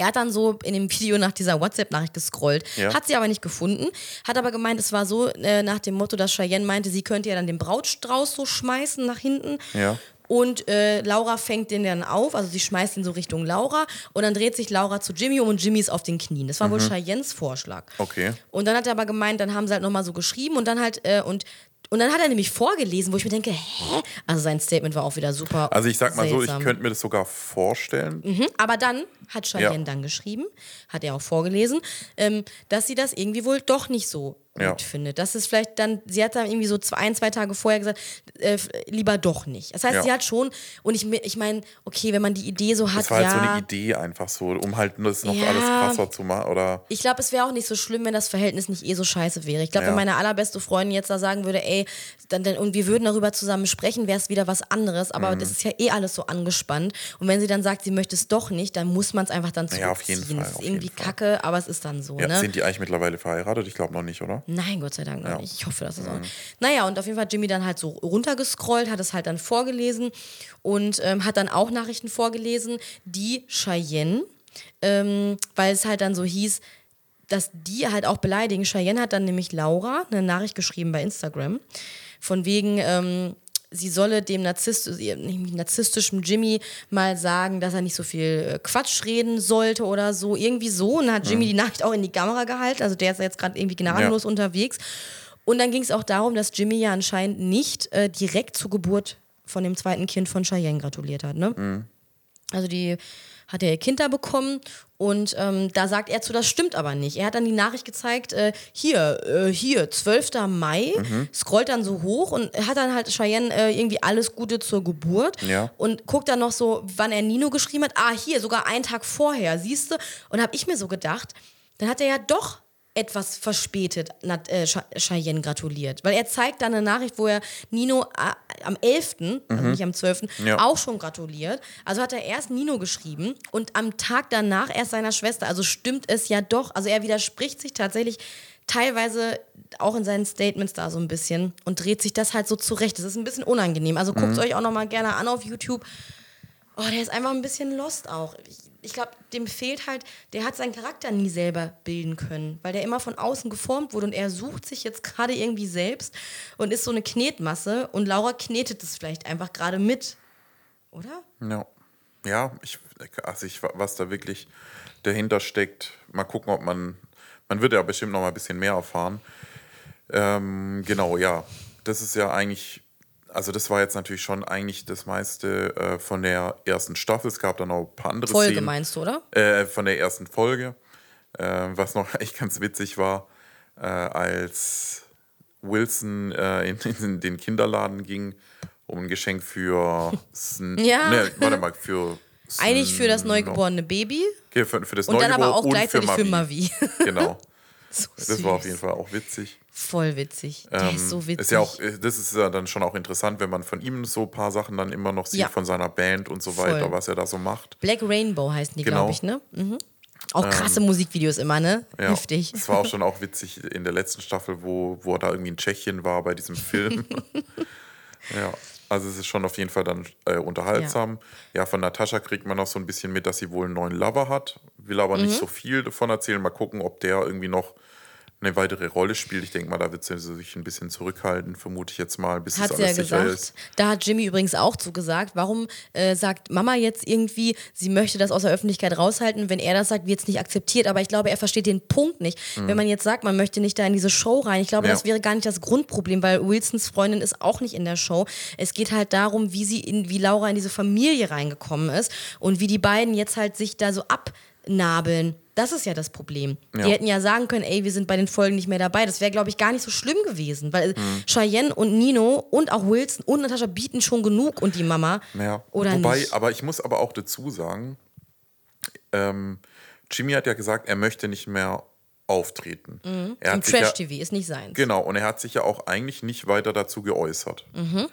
Er hat dann so in dem Video nach dieser WhatsApp-Nachricht gescrollt, Ja. hat sie aber nicht gefunden, hat aber gemeint, es war so äh, nach dem Motto, dass Cheyenne meinte, sie könnte ja dann den Brautstrauß so schmeißen nach hinten. Ja. Und äh, Laura fängt den dann auf, also sie schmeißt ihn so Richtung Laura und dann dreht sich Laura zu Jimmy um und Jimmy ist auf den Knien. Das war wohl Cheyennes Vorschlag. Mhm. Okay. Und dann hat er aber gemeint, dann haben sie halt nochmal so geschrieben und dann halt, äh, und, und dann hat er nämlich vorgelesen, wo ich mir denke, hä? Also sein Statement war auch wieder super. Also ich sag mal so, ich seltsam. könnte mir das sogar vorstellen. Mhm, aber dann hat Cheyenne Ja. dann geschrieben, hat er auch vorgelesen, ähm, dass sie das irgendwie wohl doch nicht so gut Ja. findet. Das ist vielleicht dann, sie hat dann irgendwie so zwei, ein, zwei Tage vorher gesagt, äh, lieber doch nicht. Das heißt, Ja. sie hat schon, und ich, ich meine, okay, wenn man die Idee so hat, Das war ja. halt so eine Idee einfach so, um halt das noch alles krasser zu machen. Oder Ich glaube, es wäre auch nicht so schlimm, wenn das Verhältnis nicht eh so scheiße wäre. Ich glaube, wenn meine allerbeste Freundin jetzt da sagen würde, ey, dann, dann, und wir würden darüber zusammen sprechen, wäre es wieder was anderes. Aber Mhm. das ist ja eh alles so angespannt. Und wenn sie dann sagt, sie möchte es doch nicht, dann muss man es einfach dann zurückziehen. Ja, auf jeden Fall, Das ist irgendwie Fall. kacke, aber es ist dann so. ja, ne? sind die eigentlich mittlerweile verheiratet? Ich glaube noch nicht, oder? Nein, Gott sei Dank noch Ja. nicht. Ich hoffe, dass es auch. Naja, und auf jeden Fall hat Jimmy dann halt so runtergescrollt, hat es halt dann vorgelesen und ähm, hat dann auch Nachrichten vorgelesen, die Cheyenne, ähm, weil es halt dann so hieß, dass die halt auch beleidigen. Cheyenne hat dann nämlich Laura eine Nachricht geschrieben bei Instagram, von wegen, ähm, sie solle dem Narzisst nicht narzisstischen Jimmy mal sagen, dass er nicht so viel äh, Quatsch reden sollte oder so. Irgendwie so. Und dann hat Jimmy die Nachricht auch in die Kamera gehalten. Also der ist ja jetzt gerade irgendwie gnadenlos unterwegs. Und dann ging es auch darum, dass Jimmy ja anscheinend nicht äh, direkt zur Geburt von dem zweiten Kind von Cheyenne gratuliert hat. Ne? Also die hat er ihr Kind da bekommen und ähm, da sagt er zu, das stimmt aber nicht. Er hat dann die Nachricht gezeigt, äh, hier, äh, hier, 12. Mai, scrollt dann so hoch und hat dann halt Cheyenne äh, irgendwie alles Gute zur Geburt Ja. und guckt dann noch so, wann er Nino geschrieben hat. Ah, hier, sogar einen Tag vorher, siehst du? Und habe ich mir so gedacht, dann hat er ja doch etwas verspätet Nat, äh, Ch- Cheyenne gratuliert. Weil er zeigt dann eine Nachricht, wo er Nino äh, am 11., also nicht am 12., Ja. auch schon gratuliert. Also hat er erst Nino geschrieben und am Tag danach erst seiner Schwester. Also stimmt es ja doch. Also er widerspricht sich tatsächlich teilweise auch in seinen Statements da so ein bisschen und dreht sich das halt so zurecht. Das ist ein bisschen unangenehm. Also guckt es euch auch nochmal gerne an auf YouTube. Oh, der ist einfach ein bisschen lost auch. Ich, ich glaube, dem fehlt halt, der hat seinen Charakter nie selber bilden können, weil der immer von außen geformt wurde und er sucht sich jetzt gerade irgendwie selbst und ist so eine Knetmasse und Laura knetet es vielleicht einfach gerade mit. Oder? Ja. Ja, ich, also ich, was da wirklich dahinter steckt, mal gucken, ob man, man wird ja bestimmt noch mal ein bisschen mehr erfahren. Ähm, genau, ja. Das ist ja eigentlich also das war jetzt natürlich schon eigentlich das meiste äh, von der ersten Staffel. Es gab dann noch ein paar andere Folge Szenen. meinst du, oder? Äh, von der ersten Folge. Äh, was noch echt ganz witzig war, äh, als Wilson äh, in, in den Kinderladen ging, um ein Geschenk für Sn Ja. Ne, warte mal, für Eigentlich für das Sn- neugeborene Baby Okay, für, für das und dann aber Neugeborene auch gleichzeitig für Mavi. Genau. so Das war auf jeden Fall auch witzig. Voll witzig. Der ist so witzig. Ist ja auch, äh, das ist ja dann schon auch interessant, wenn man von ihm so ein paar Sachen dann immer noch sieht, Ja. von seiner Band und so Voll. weiter, was er da so macht. Black Rainbow heißen die, Genau. glaube ich, ne? Mhm. Auch krasse Musikvideos immer, ne? Ja, Heftig. Es war auch schon auch witzig in der letzten Staffel, wo, wo er da irgendwie in Tschechien war bei diesem Film. ja, also es ist schon auf jeden Fall dann äh, unterhaltsam. Ja. von Natascha kriegt man noch so ein bisschen mit, dass sie wohl einen neuen Lover hat, will aber Mhm. nicht so viel davon erzählen. Mal gucken, ob der irgendwie noch eine weitere Rolle spielt. Ich denke mal, da wird sie sich ein bisschen zurückhalten, vermute ich jetzt mal, bis Hat es sie ja alles sicher gesagt. ist. Da hat Jimmy übrigens auch zugesagt. Warum äh, sagt Mama jetzt irgendwie, sie möchte das aus der Öffentlichkeit raushalten? Wenn er das sagt, wird es nicht akzeptiert. Aber ich glaube, er versteht den Punkt nicht. Wenn man jetzt sagt, man möchte nicht da in diese Show rein, ich glaube, Mhm. Ja. das wäre gar nicht das Grundproblem, weil Wilsons Freundin ist auch nicht in der Show. Es geht halt darum, wie sie in, wie Laura in diese Familie reingekommen ist und wie die beiden jetzt halt sich da so abnabeln. Das ist ja das Problem. Ja. Die hätten ja sagen können, ey, wir sind bei den Folgen nicht mehr dabei. Das wäre, glaube ich, gar nicht so schlimm gewesen, weil Mhm. Cheyenne und Nino und auch Wilson und Natascha bieten schon genug und die Mama. Ja. Oder Wobei, nicht? aber ich muss aber auch dazu sagen, ähm, Jimmy hat ja gesagt, er möchte nicht mehr auftreten. Er Im sich ja, Trash-TV ist nicht seins. Genau, und er hat sich ja auch eigentlich nicht weiter dazu geäußert. Mhm.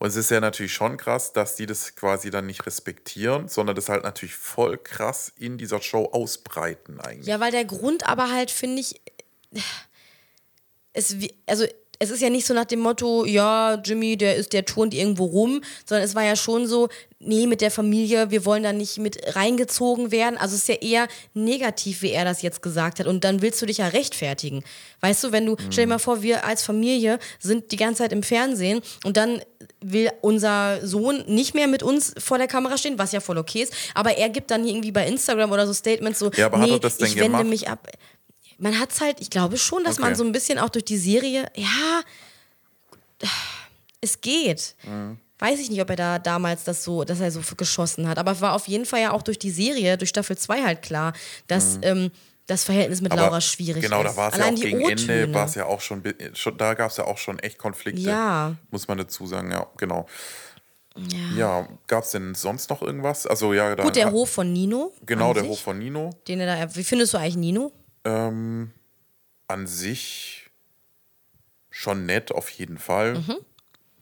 Und es ist ja natürlich schon krass, dass die das quasi dann nicht respektieren, sondern das halt natürlich voll krass in dieser Show ausbreiten eigentlich. Ja, weil der Grund aber halt, finde ich, es, also es ist ja nicht so nach dem Motto, ja, Jimmy, der ist, der turnt irgendwo rum, sondern es war ja schon so, nee, mit der Familie, wir wollen da nicht mit reingezogen werden. Also es ist ja eher negativ, wie er das jetzt gesagt hat. Und dann willst du dich ja rechtfertigen. Weißt du, wenn du, stell dir mal vor, wir als Familie sind die ganze Zeit im Fernsehen und dann will unser Sohn nicht mehr mit uns vor der Kamera stehen, was ja voll okay ist, aber er gibt dann irgendwie bei Instagram oder so Statements so, Ja, aber hat nee, er das denn ich wende gemacht? mich ab. Man hat es halt, ich glaube schon, dass Okay. man so ein bisschen auch durch die Serie, ja, es geht. Mhm. Weiß ich nicht, ob er da damals das so, dass er so geschossen hat. Aber es war auf jeden Fall ja auch durch die Serie, durch Staffel 2 halt klar, dass ähm, das Verhältnis mit Mhm. Aber Laura schwierig genau, ist. da war es ja auch gegen Ende, war es ja auch schon, schon da gab es ja auch schon echt Konflikte. Ja. Muss man dazu sagen, ja, genau. Ja, gab es denn sonst noch irgendwas? Also ja, da, Gut, der Hof von Nino. Genau, der sich, Hof von Nino. Den er da, wie findest du eigentlich Nino? Ähm, an sich schon nett, auf jeden Fall. Mhm.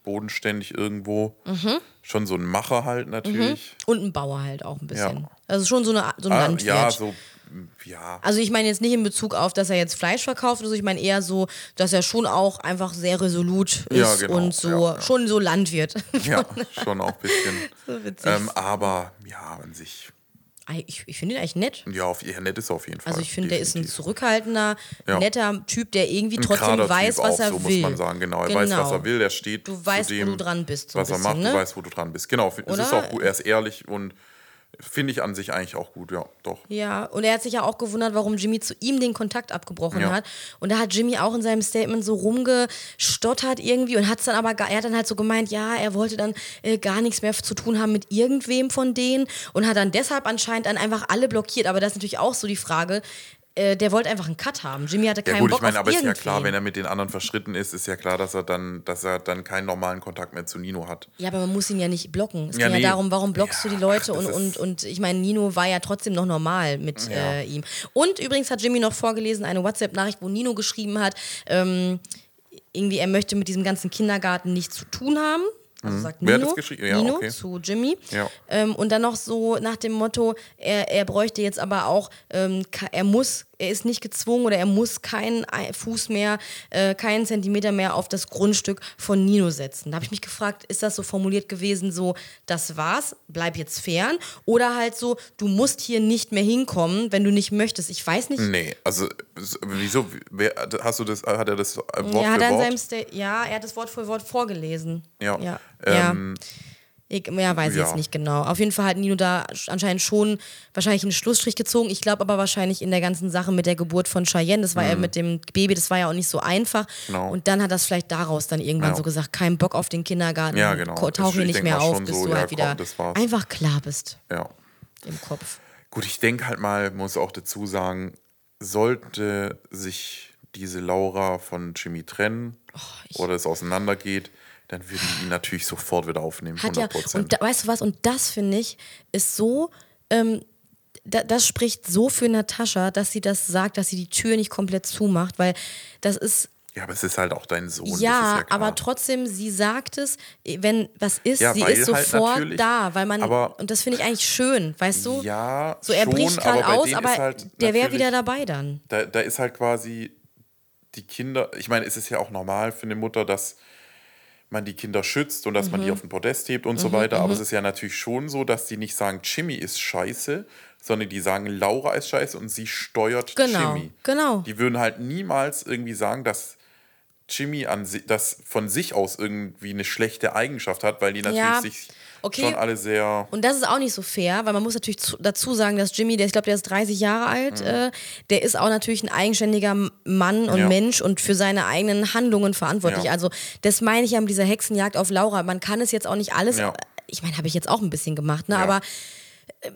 Bodenständig irgendwo. Schon so ein Macher halt natürlich. Und ein Bauer halt auch ein bisschen. Ja. Also schon so, eine, so ein Ah, Landwirt. ja, so, ja. Also ich meine jetzt nicht in Bezug auf, dass er jetzt Fleisch verkauft oder so, ich meine eher so, dass er schon auch einfach sehr resolut ist Ja, genau. und so, Ja, ja. schon so Landwirt. Ja, schon auch ein bisschen. so witzig. ähm, aber ja, an sich, ich ich finde ihn eigentlich nett. ja, auf, ja, nett ist er auf jeden Fall. Also ich finde, der ist ein zurückhaltender, netter Typ, der irgendwie Ein trotzdem weiß, was auch, er so will. muss man sagen, genau. Er weiß, was er will, er steht Du zu weißt, wo dem, du dran bist, so was er bisschen, macht, ne? du weißt, wo du dran bist. Genau, es ist Oder? auch er ist ehrlich und finde ich an sich eigentlich auch gut, ja, doch. Ja, und er hat sich ja auch gewundert, warum Jimmy zu ihm den Kontakt abgebrochen Ja. hat. Und da hat Jimmy auch in seinem Statement so rumgestottert irgendwie und hat dann aber, er hat dann halt so gemeint, ja, er wollte dann äh, gar nichts mehr zu tun haben mit irgendwem von denen und hat dann deshalb anscheinend dann einfach alle blockiert. Aber das ist natürlich auch so die Frage, äh, der wollte einfach einen Cut haben. Jimmy hatte keinen Ja gut, Bock ich meine, auf aber ist ja klar, wenn er mit den anderen verschritten ist, ist ja klar, dass er dann, dass er dann keinen normalen Kontakt mehr zu Nino hat. Ja, aber man muss ihn ja nicht blocken. Es Ja, geht ja nee. darum, warum blockst du die Ja, Leute? ach, Und, und, und ich meine, Nino war ja trotzdem noch normal mit Ja. äh, ihm. Und übrigens hat Jimmy noch vorgelesen, eine WhatsApp-Nachricht, wo Nino geschrieben hat, ähm, irgendwie, er möchte mit diesem ganzen Kindergarten nichts zu tun haben. Also sagt Mhm. Wer hat Nino, das geschrieben? Ja, Nino okay. zu Jimmy. Ja. Ähm, und dann noch so nach dem Motto, er, er bräuchte jetzt aber auch, ähm, er muss, er ist nicht gezwungen oder er muss keinen Ei- Fuß mehr, äh, keinen Zentimeter mehr auf das Grundstück von Nino setzen. Da habe ich mich gefragt, ist das so formuliert gewesen, so, das war's, bleib jetzt fern? Oder halt so, du musst hier nicht mehr hinkommen, wenn du nicht möchtest. Ich weiß nicht. Nee, also wieso, wer, hast du das, hat er das äh, Wort ja, für er Wort? ja, er hat das Wort für Wort vorgelesen. Ja. Ja. Ähm, Ich, ja, weiß ich Ja. jetzt nicht genau. Auf jeden Fall hat Nino da anscheinend schon wahrscheinlich einen Schlussstrich gezogen. Ich glaube aber wahrscheinlich in der ganzen Sache mit der Geburt von Cheyenne, das war ja mit dem Baby, das war ja auch nicht so einfach. Mhm. Genau. Und dann hat das vielleicht daraus dann irgendwann Ja. so gesagt, kein Bock auf den Kindergarten, Ja, genau. ko- tauch Ich hier nicht mehr auf, bis so, du ja, halt komm, wieder einfach klar bist Ja. im Kopf. Gut, ich denke halt mal, muss auch dazu sagen, sollte sich diese Laura von Jimmy trennen Oh, oder es auseinandergeht, dann würden die ihn natürlich sofort wieder aufnehmen, Hat ja, 100 und da, weißt du was, und das finde ich, ist so, ähm, da, das spricht so für Natascha, dass sie das sagt, dass sie die Tür nicht komplett zumacht, weil das ist, ja, aber es ist halt auch dein Sohn. ja, ja aber trotzdem, sie sagt es, wenn was ist, Ja, sie ist halt sofort natürlich- da, weil man, aber- und das finde ich eigentlich schön, weißt du? Ja, so, er schon, bricht gerade aus, aber halt der wäre wieder dabei dann. Da, da ist halt quasi die Kinder, ich meine, es ist ja auch normal für eine Mutter, dass man die Kinder schützt und dass man Mhm. die auf den Podest hebt und so weiter. Aber es ist ja natürlich schon so, dass die nicht sagen, Jimmy ist scheiße, sondern die sagen, Laura ist scheiße und sie steuert Genau, Jimmy. genau. Die würden halt niemals irgendwie sagen, dass Jimmy an si das von sich aus irgendwie eine schlechte Eigenschaft hat, weil die natürlich Ja, sich okay. schon alle sehr. Und das ist auch nicht so fair, weil man muss natürlich zu, dazu sagen, dass Jimmy, der ich glaube, der ist 30 Jahre alt, äh, der ist auch natürlich ein eigenständiger Mann und Mhm. Ja. Mensch und für seine eigenen Handlungen verantwortlich. Ja. Also das meine ich ja mit dieser Hexenjagd auf Laura. Man kann es jetzt auch nicht alles, Ja. ich meine, habe ich jetzt auch ein bisschen gemacht, ne? Aber äh,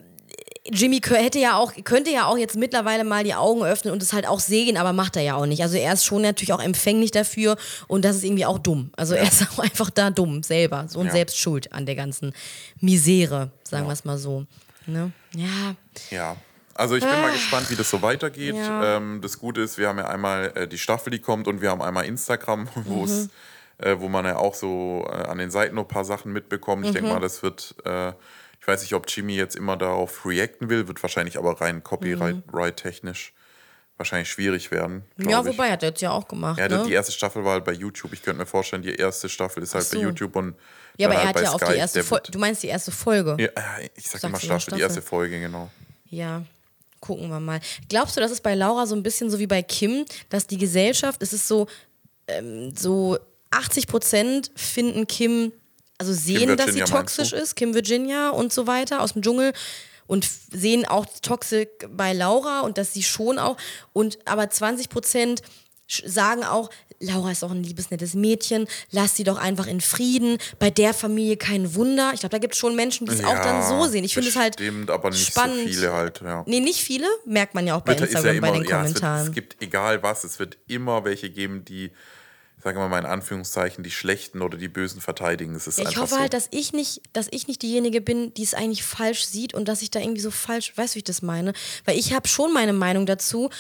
Jimmy hätte ja auch, könnte ja auch jetzt mittlerweile mal die Augen öffnen und es halt auch sehen, aber macht er ja auch nicht. Also er ist schon natürlich auch empfänglich dafür und das ist irgendwie auch dumm. Also er ist auch einfach da dumm selber so und Ja. selbst schuld an der ganzen Misere, sagen wir es mal so. Ne? Ja, Ja. Also ich bin mal gespannt, wie das so weitergeht. Ah. Ja. Ähm, das Gute ist, wir haben ja einmal äh, die Staffel, die kommt, und wir haben einmal Instagram, wo es, Mhm. äh, wo man ja auch so äh, an den Seiten noch ein paar Sachen mitbekommt. Ich denke Mhm. mal, das wird, äh, ich weiß nicht, ob Jimmy jetzt immer darauf reacten will, wird wahrscheinlich aber rein copyright-technisch wahrscheinlich schwierig werden. Mhm. ja ich. wobei hat er jetzt ja auch gemacht. Ja, ne? die erste Staffel war halt bei YouTube. Ich könnte mir vorstellen, die erste Staffel ist halt so. bei YouTube und ja, aber dann er halt hat ja auch Sky, die erste Folge. Du meinst die erste Folge? Ja, ich sag immer immer Staffel, die erste Staffel? Folge, genau. Ja, gucken wir mal. Glaubst du, das ist bei Laura so ein bisschen so wie bei Kim, dass die Gesellschaft, es ist so, ähm, so 80 Prozent finden Kim, also sehen, dass sie toxisch ist, Kim Virginia und so weiter aus dem Dschungel und sehen auch Toxik bei Laura und dass sie schon auch und aber 20 Prozent sagen auch, Laura ist doch ein liebes, nettes Mädchen, lass sie doch einfach in Frieden, bei der Familie kein Wunder. Ich glaube, da gibt es schon Menschen, die es auch dann so sehen. Ich finde es halt Stimmt, aber nicht spannend. so viele halt, ja. Nee, nicht viele, merkt man ja auch bei Twitter Instagram ja bei immer, den ja, es, wird, Kommentaren. es gibt egal was, es wird immer welche geben, die, sagen wir mal in Anführungszeichen, die Schlechten oder die Bösen verteidigen. Es ist Ja, ich hoffe so. halt, dass ich nicht, dass ich nicht diejenige bin, die es eigentlich falsch sieht und dass ich da irgendwie so falsch, weißt du, wie ich das meine? Weil ich habe schon meine Meinung dazu.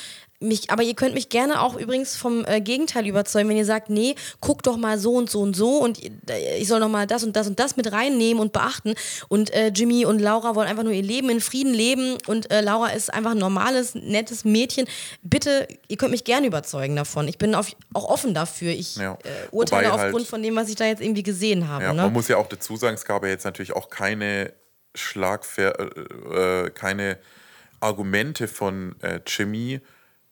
Mich, aber ihr könnt mich gerne auch übrigens vom äh, Gegenteil überzeugen, wenn ihr sagt, nee, guck doch mal so und so und so und äh, ich soll noch mal das und das und das mit reinnehmen und beachten. Und äh, Jimmy und Laura wollen einfach nur ihr Leben in Frieden leben und äh, Laura ist einfach ein normales, nettes Mädchen. Bitte, ihr könnt mich gerne überzeugen davon. Ich bin auf, auch offen dafür. Ich Ja. äh, urteile Wobei halt- aufgrund von dem, was ich da jetzt irgendwie gesehen habe. Ja, ne? Man muss ja auch dazu sagen, es gab ja jetzt natürlich auch keine Schlagfer äh, keine Argumente von Jimmy,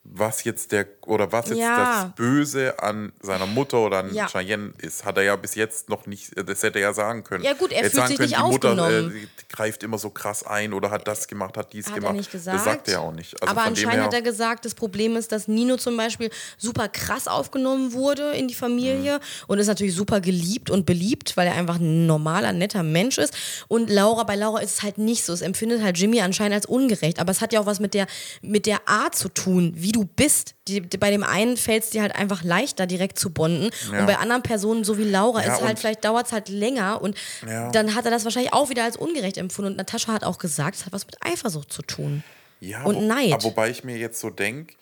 was jetzt der oder was jetzt Ja. das Böse an seiner Mutter oder an Ja. Cheyenne ist, hat er ja bis jetzt noch nicht, äh, das hätte er ja sagen können. Ja gut, er Hätte fühlt sich können, nicht die Mutter aufgenommen. äh, greift immer so krass ein oder hat das gemacht, hat dies Hat gemacht. er nicht gesagt. Das sagt er auch nicht. Also aber anscheinend hat er gesagt, das Problem ist, dass Nino zum Beispiel super krass aufgenommen wurde in die Familie Mhm. und ist natürlich super geliebt und beliebt, weil er einfach ein normaler, netter Mensch ist. Und Laura, bei Laura ist es halt nicht so. Es empfindet halt Jimmy anscheinend als ungerecht. Aber es hat ja auch was mit der, mit der Art zu tun, wie du bist. Die, die, bei dem einen fällt es dir halt einfach leichter, direkt zu bonden. Ja. Und bei anderen Personen, so wie Laura, Ja, ist halt, vielleicht dauert es halt länger. Und Ja. dann hat er das wahrscheinlich auch wieder als ungerecht empfunden. Und Natascha hat auch gesagt, es hat was mit Eifersucht zu tun. Ja, Und wo- Neid. Aber wobei ich mir jetzt so denke,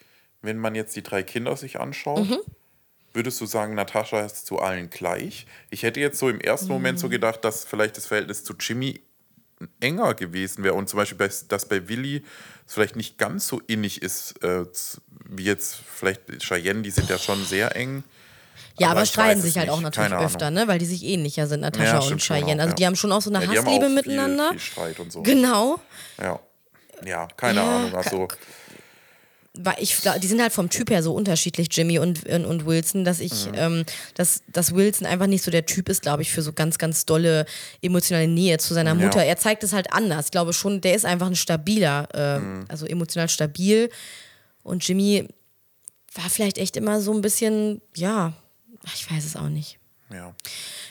wenn man jetzt die drei Kinder sich anschaut, Mhm. würdest du sagen, Natascha ist zu allen gleich? Ich hätte jetzt so im ersten Moment Mhm. so gedacht, dass vielleicht das Verhältnis zu Jimmy enger gewesen wäre und zum Beispiel, bei, dass bei Willi es vielleicht nicht ganz so innig ist, äh, wie jetzt vielleicht Cheyenne, die sind ja schon sehr eng. Ja, aber, ich streiten sich halt auch nicht. natürlich Keine öfter, Ahnung. ne? Weil die sich ähnlicher sind, Natascha Ja, und stimmt schon Cheyenne. auch, also ja. die haben schon auch so eine Ja, Hassliebe auch miteinander. Viel, viel Streit und so. Genau. Ja. ja, keine Ja, Ahnung. Also, weil ich, die sind halt vom Typ her so unterschiedlich, Jimmy und, und Wilson, dass ich, Mhm. ähm, dass, dass Wilson einfach nicht so der Typ ist, glaube ich, für so ganz, ganz dolle emotionale Nähe zu seiner Mutter. Er zeigt es halt anders. Ich glaube schon, der ist einfach ein stabiler, äh, Mhm. also emotional stabil. Und Jimmy war vielleicht echt immer so ein bisschen, ja, ich weiß es auch nicht. Ja.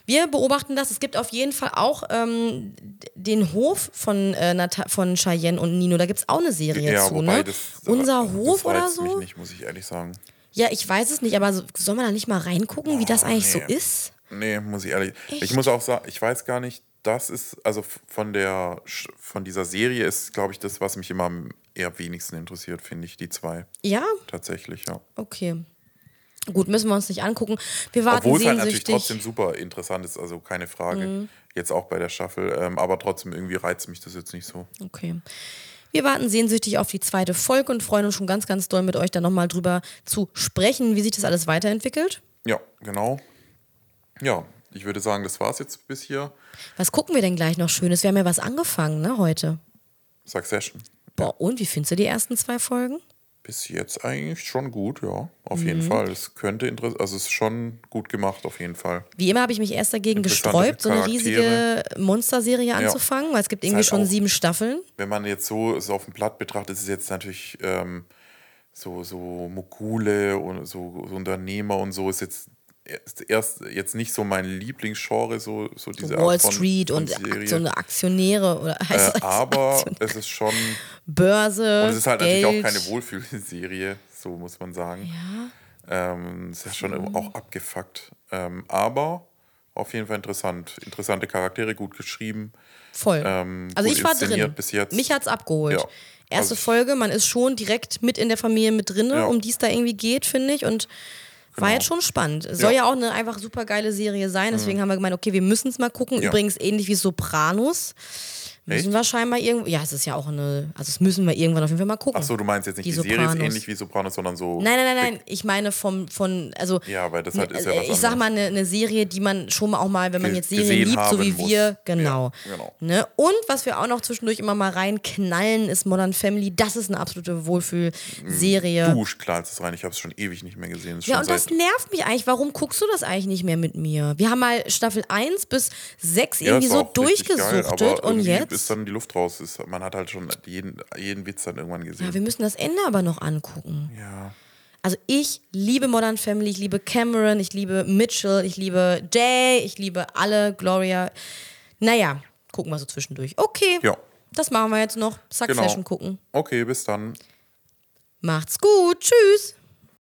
Wir beobachten das. Es gibt auf jeden Fall auch ähm, den Hof von, äh, Nata von Cheyenne und Nino. Da gibt es auch eine Serie ja, zu, wobei ne? das, Unser das Hof oder reizt mich so? nicht, muss ich ehrlich sagen. Ja, ich weiß es nicht, aber so, soll man da nicht mal reingucken, wie das eigentlich nee. so ist? Nee, muss ich ehrlich. Echt? Ich muss auch sagen, ich weiß gar nicht, das ist, also von der von dieser Serie ist, glaube ich, das, was mich immer am eher wenigsten interessiert, finde ich, die zwei. Ja? Tatsächlich, ja. Okay. Gut, müssen wir uns nicht angucken. Wir warten Obwohl es halt natürlich trotzdem super interessant ist, also keine Frage. Mhm. Jetzt auch bei der Staffel. Ähm, aber trotzdem irgendwie reizt mich das jetzt nicht so. Okay. Wir warten sehnsüchtig auf die zweite Folge und freuen uns schon ganz, ganz doll mit euch dann nochmal drüber zu sprechen, wie sich das alles weiterentwickelt. Ja, genau. Ja, ich würde sagen, das war es jetzt bis hier. Was gucken wir denn gleich noch Schönes? Wir haben ja was angefangen, ne, heute. Succession. Boah, und wie findest du die ersten zwei Folgen? Bis jetzt eigentlich schon gut, ja. Auf jeden Mhm. Fall. Es könnte interessant, also es ist schon gut gemacht, auf jeden Fall. Wie immer habe ich mich erst dagegen gesträubt, so eine riesige Monsterserie anzufangen, weil es gibt irgendwie halt schon auch- sieben Staffeln. wenn man jetzt so, so auf dem Blatt betrachtet, ist es jetzt natürlich ähm, so, so Mogule und so, so Unternehmer und so ist jetzt erst, erst jetzt nicht so mein Lieblingsgenre, so, so diese Wall Art von, Street von und Serie. so eine Aktionäre oder heißt äh, aber Aktionäre? es ist schon, Börse. und es ist halt Geld. natürlich auch keine Wohlfühlserie, so muss man sagen. Ja. Ähm, es ist schon auch abgefuckt. Ähm, aber auf jeden Fall interessant. Interessante Charaktere, gut geschrieben. Voll. ähm, also ich war drin. bis jetzt. Mich hat's abgeholt. Ja. Erste Also Folge, man ist schon direkt mit in der Familie mit drin, Ja. um die es da irgendwie geht, finde ich. Und war jetzt schon spannend. Es Soll Genau. Ja. Mhm. ja auch eine einfach super geile Serie sein. Deswegen haben wir gemeint, okay, wir müssen es mal gucken. Ja. Übrigens ähnlich wie Sopranos. Müssen Echt? wir scheinbar irgendwo. Ja, es ist ja auch eine. Also, das müssen wir irgendwann auf jeden Fall mal gucken. Achso, du meinst jetzt nicht Die die, Serie ist ähnlich wie Sopranos, sondern so. Nein, nein, nein, nein. Ich meine vom, von, also. Ja, weil das halt ist ja was ich sag mal, eine, eine Serie, die man schon mal auch mal, wenn man jetzt Serien liebt, so wie muss. wir, genau. Ja, genau. Ne? Und was wir auch noch zwischendurch immer mal reinknallen, ist Modern Family. Das ist eine absolute Wohlfühlserie. Du knallst es rein, ich habe es schon ewig nicht mehr gesehen. Ja, und das nervt mich eigentlich. Warum guckst du das eigentlich nicht mehr mit mir? Wir haben mal Staffel 1 bis 6 Ja, irgendwie so geil, durchgesuchtet aber und jetzt. Ist dann die Luft raus. Ist, man hat halt schon jeden, jeden Witz dann irgendwann Ja, gesehen. wir müssen das Ende aber noch angucken. Ja, Also ich liebe Modern Family, ich liebe Cameron, ich liebe Mitchell, ich liebe Jay, ich liebe alle, Gloria. Naja, gucken wir so zwischendurch. Okay, Ja. das machen wir jetzt noch. Succession Genau. gucken. Okay, bis dann. Macht's gut, tschüss.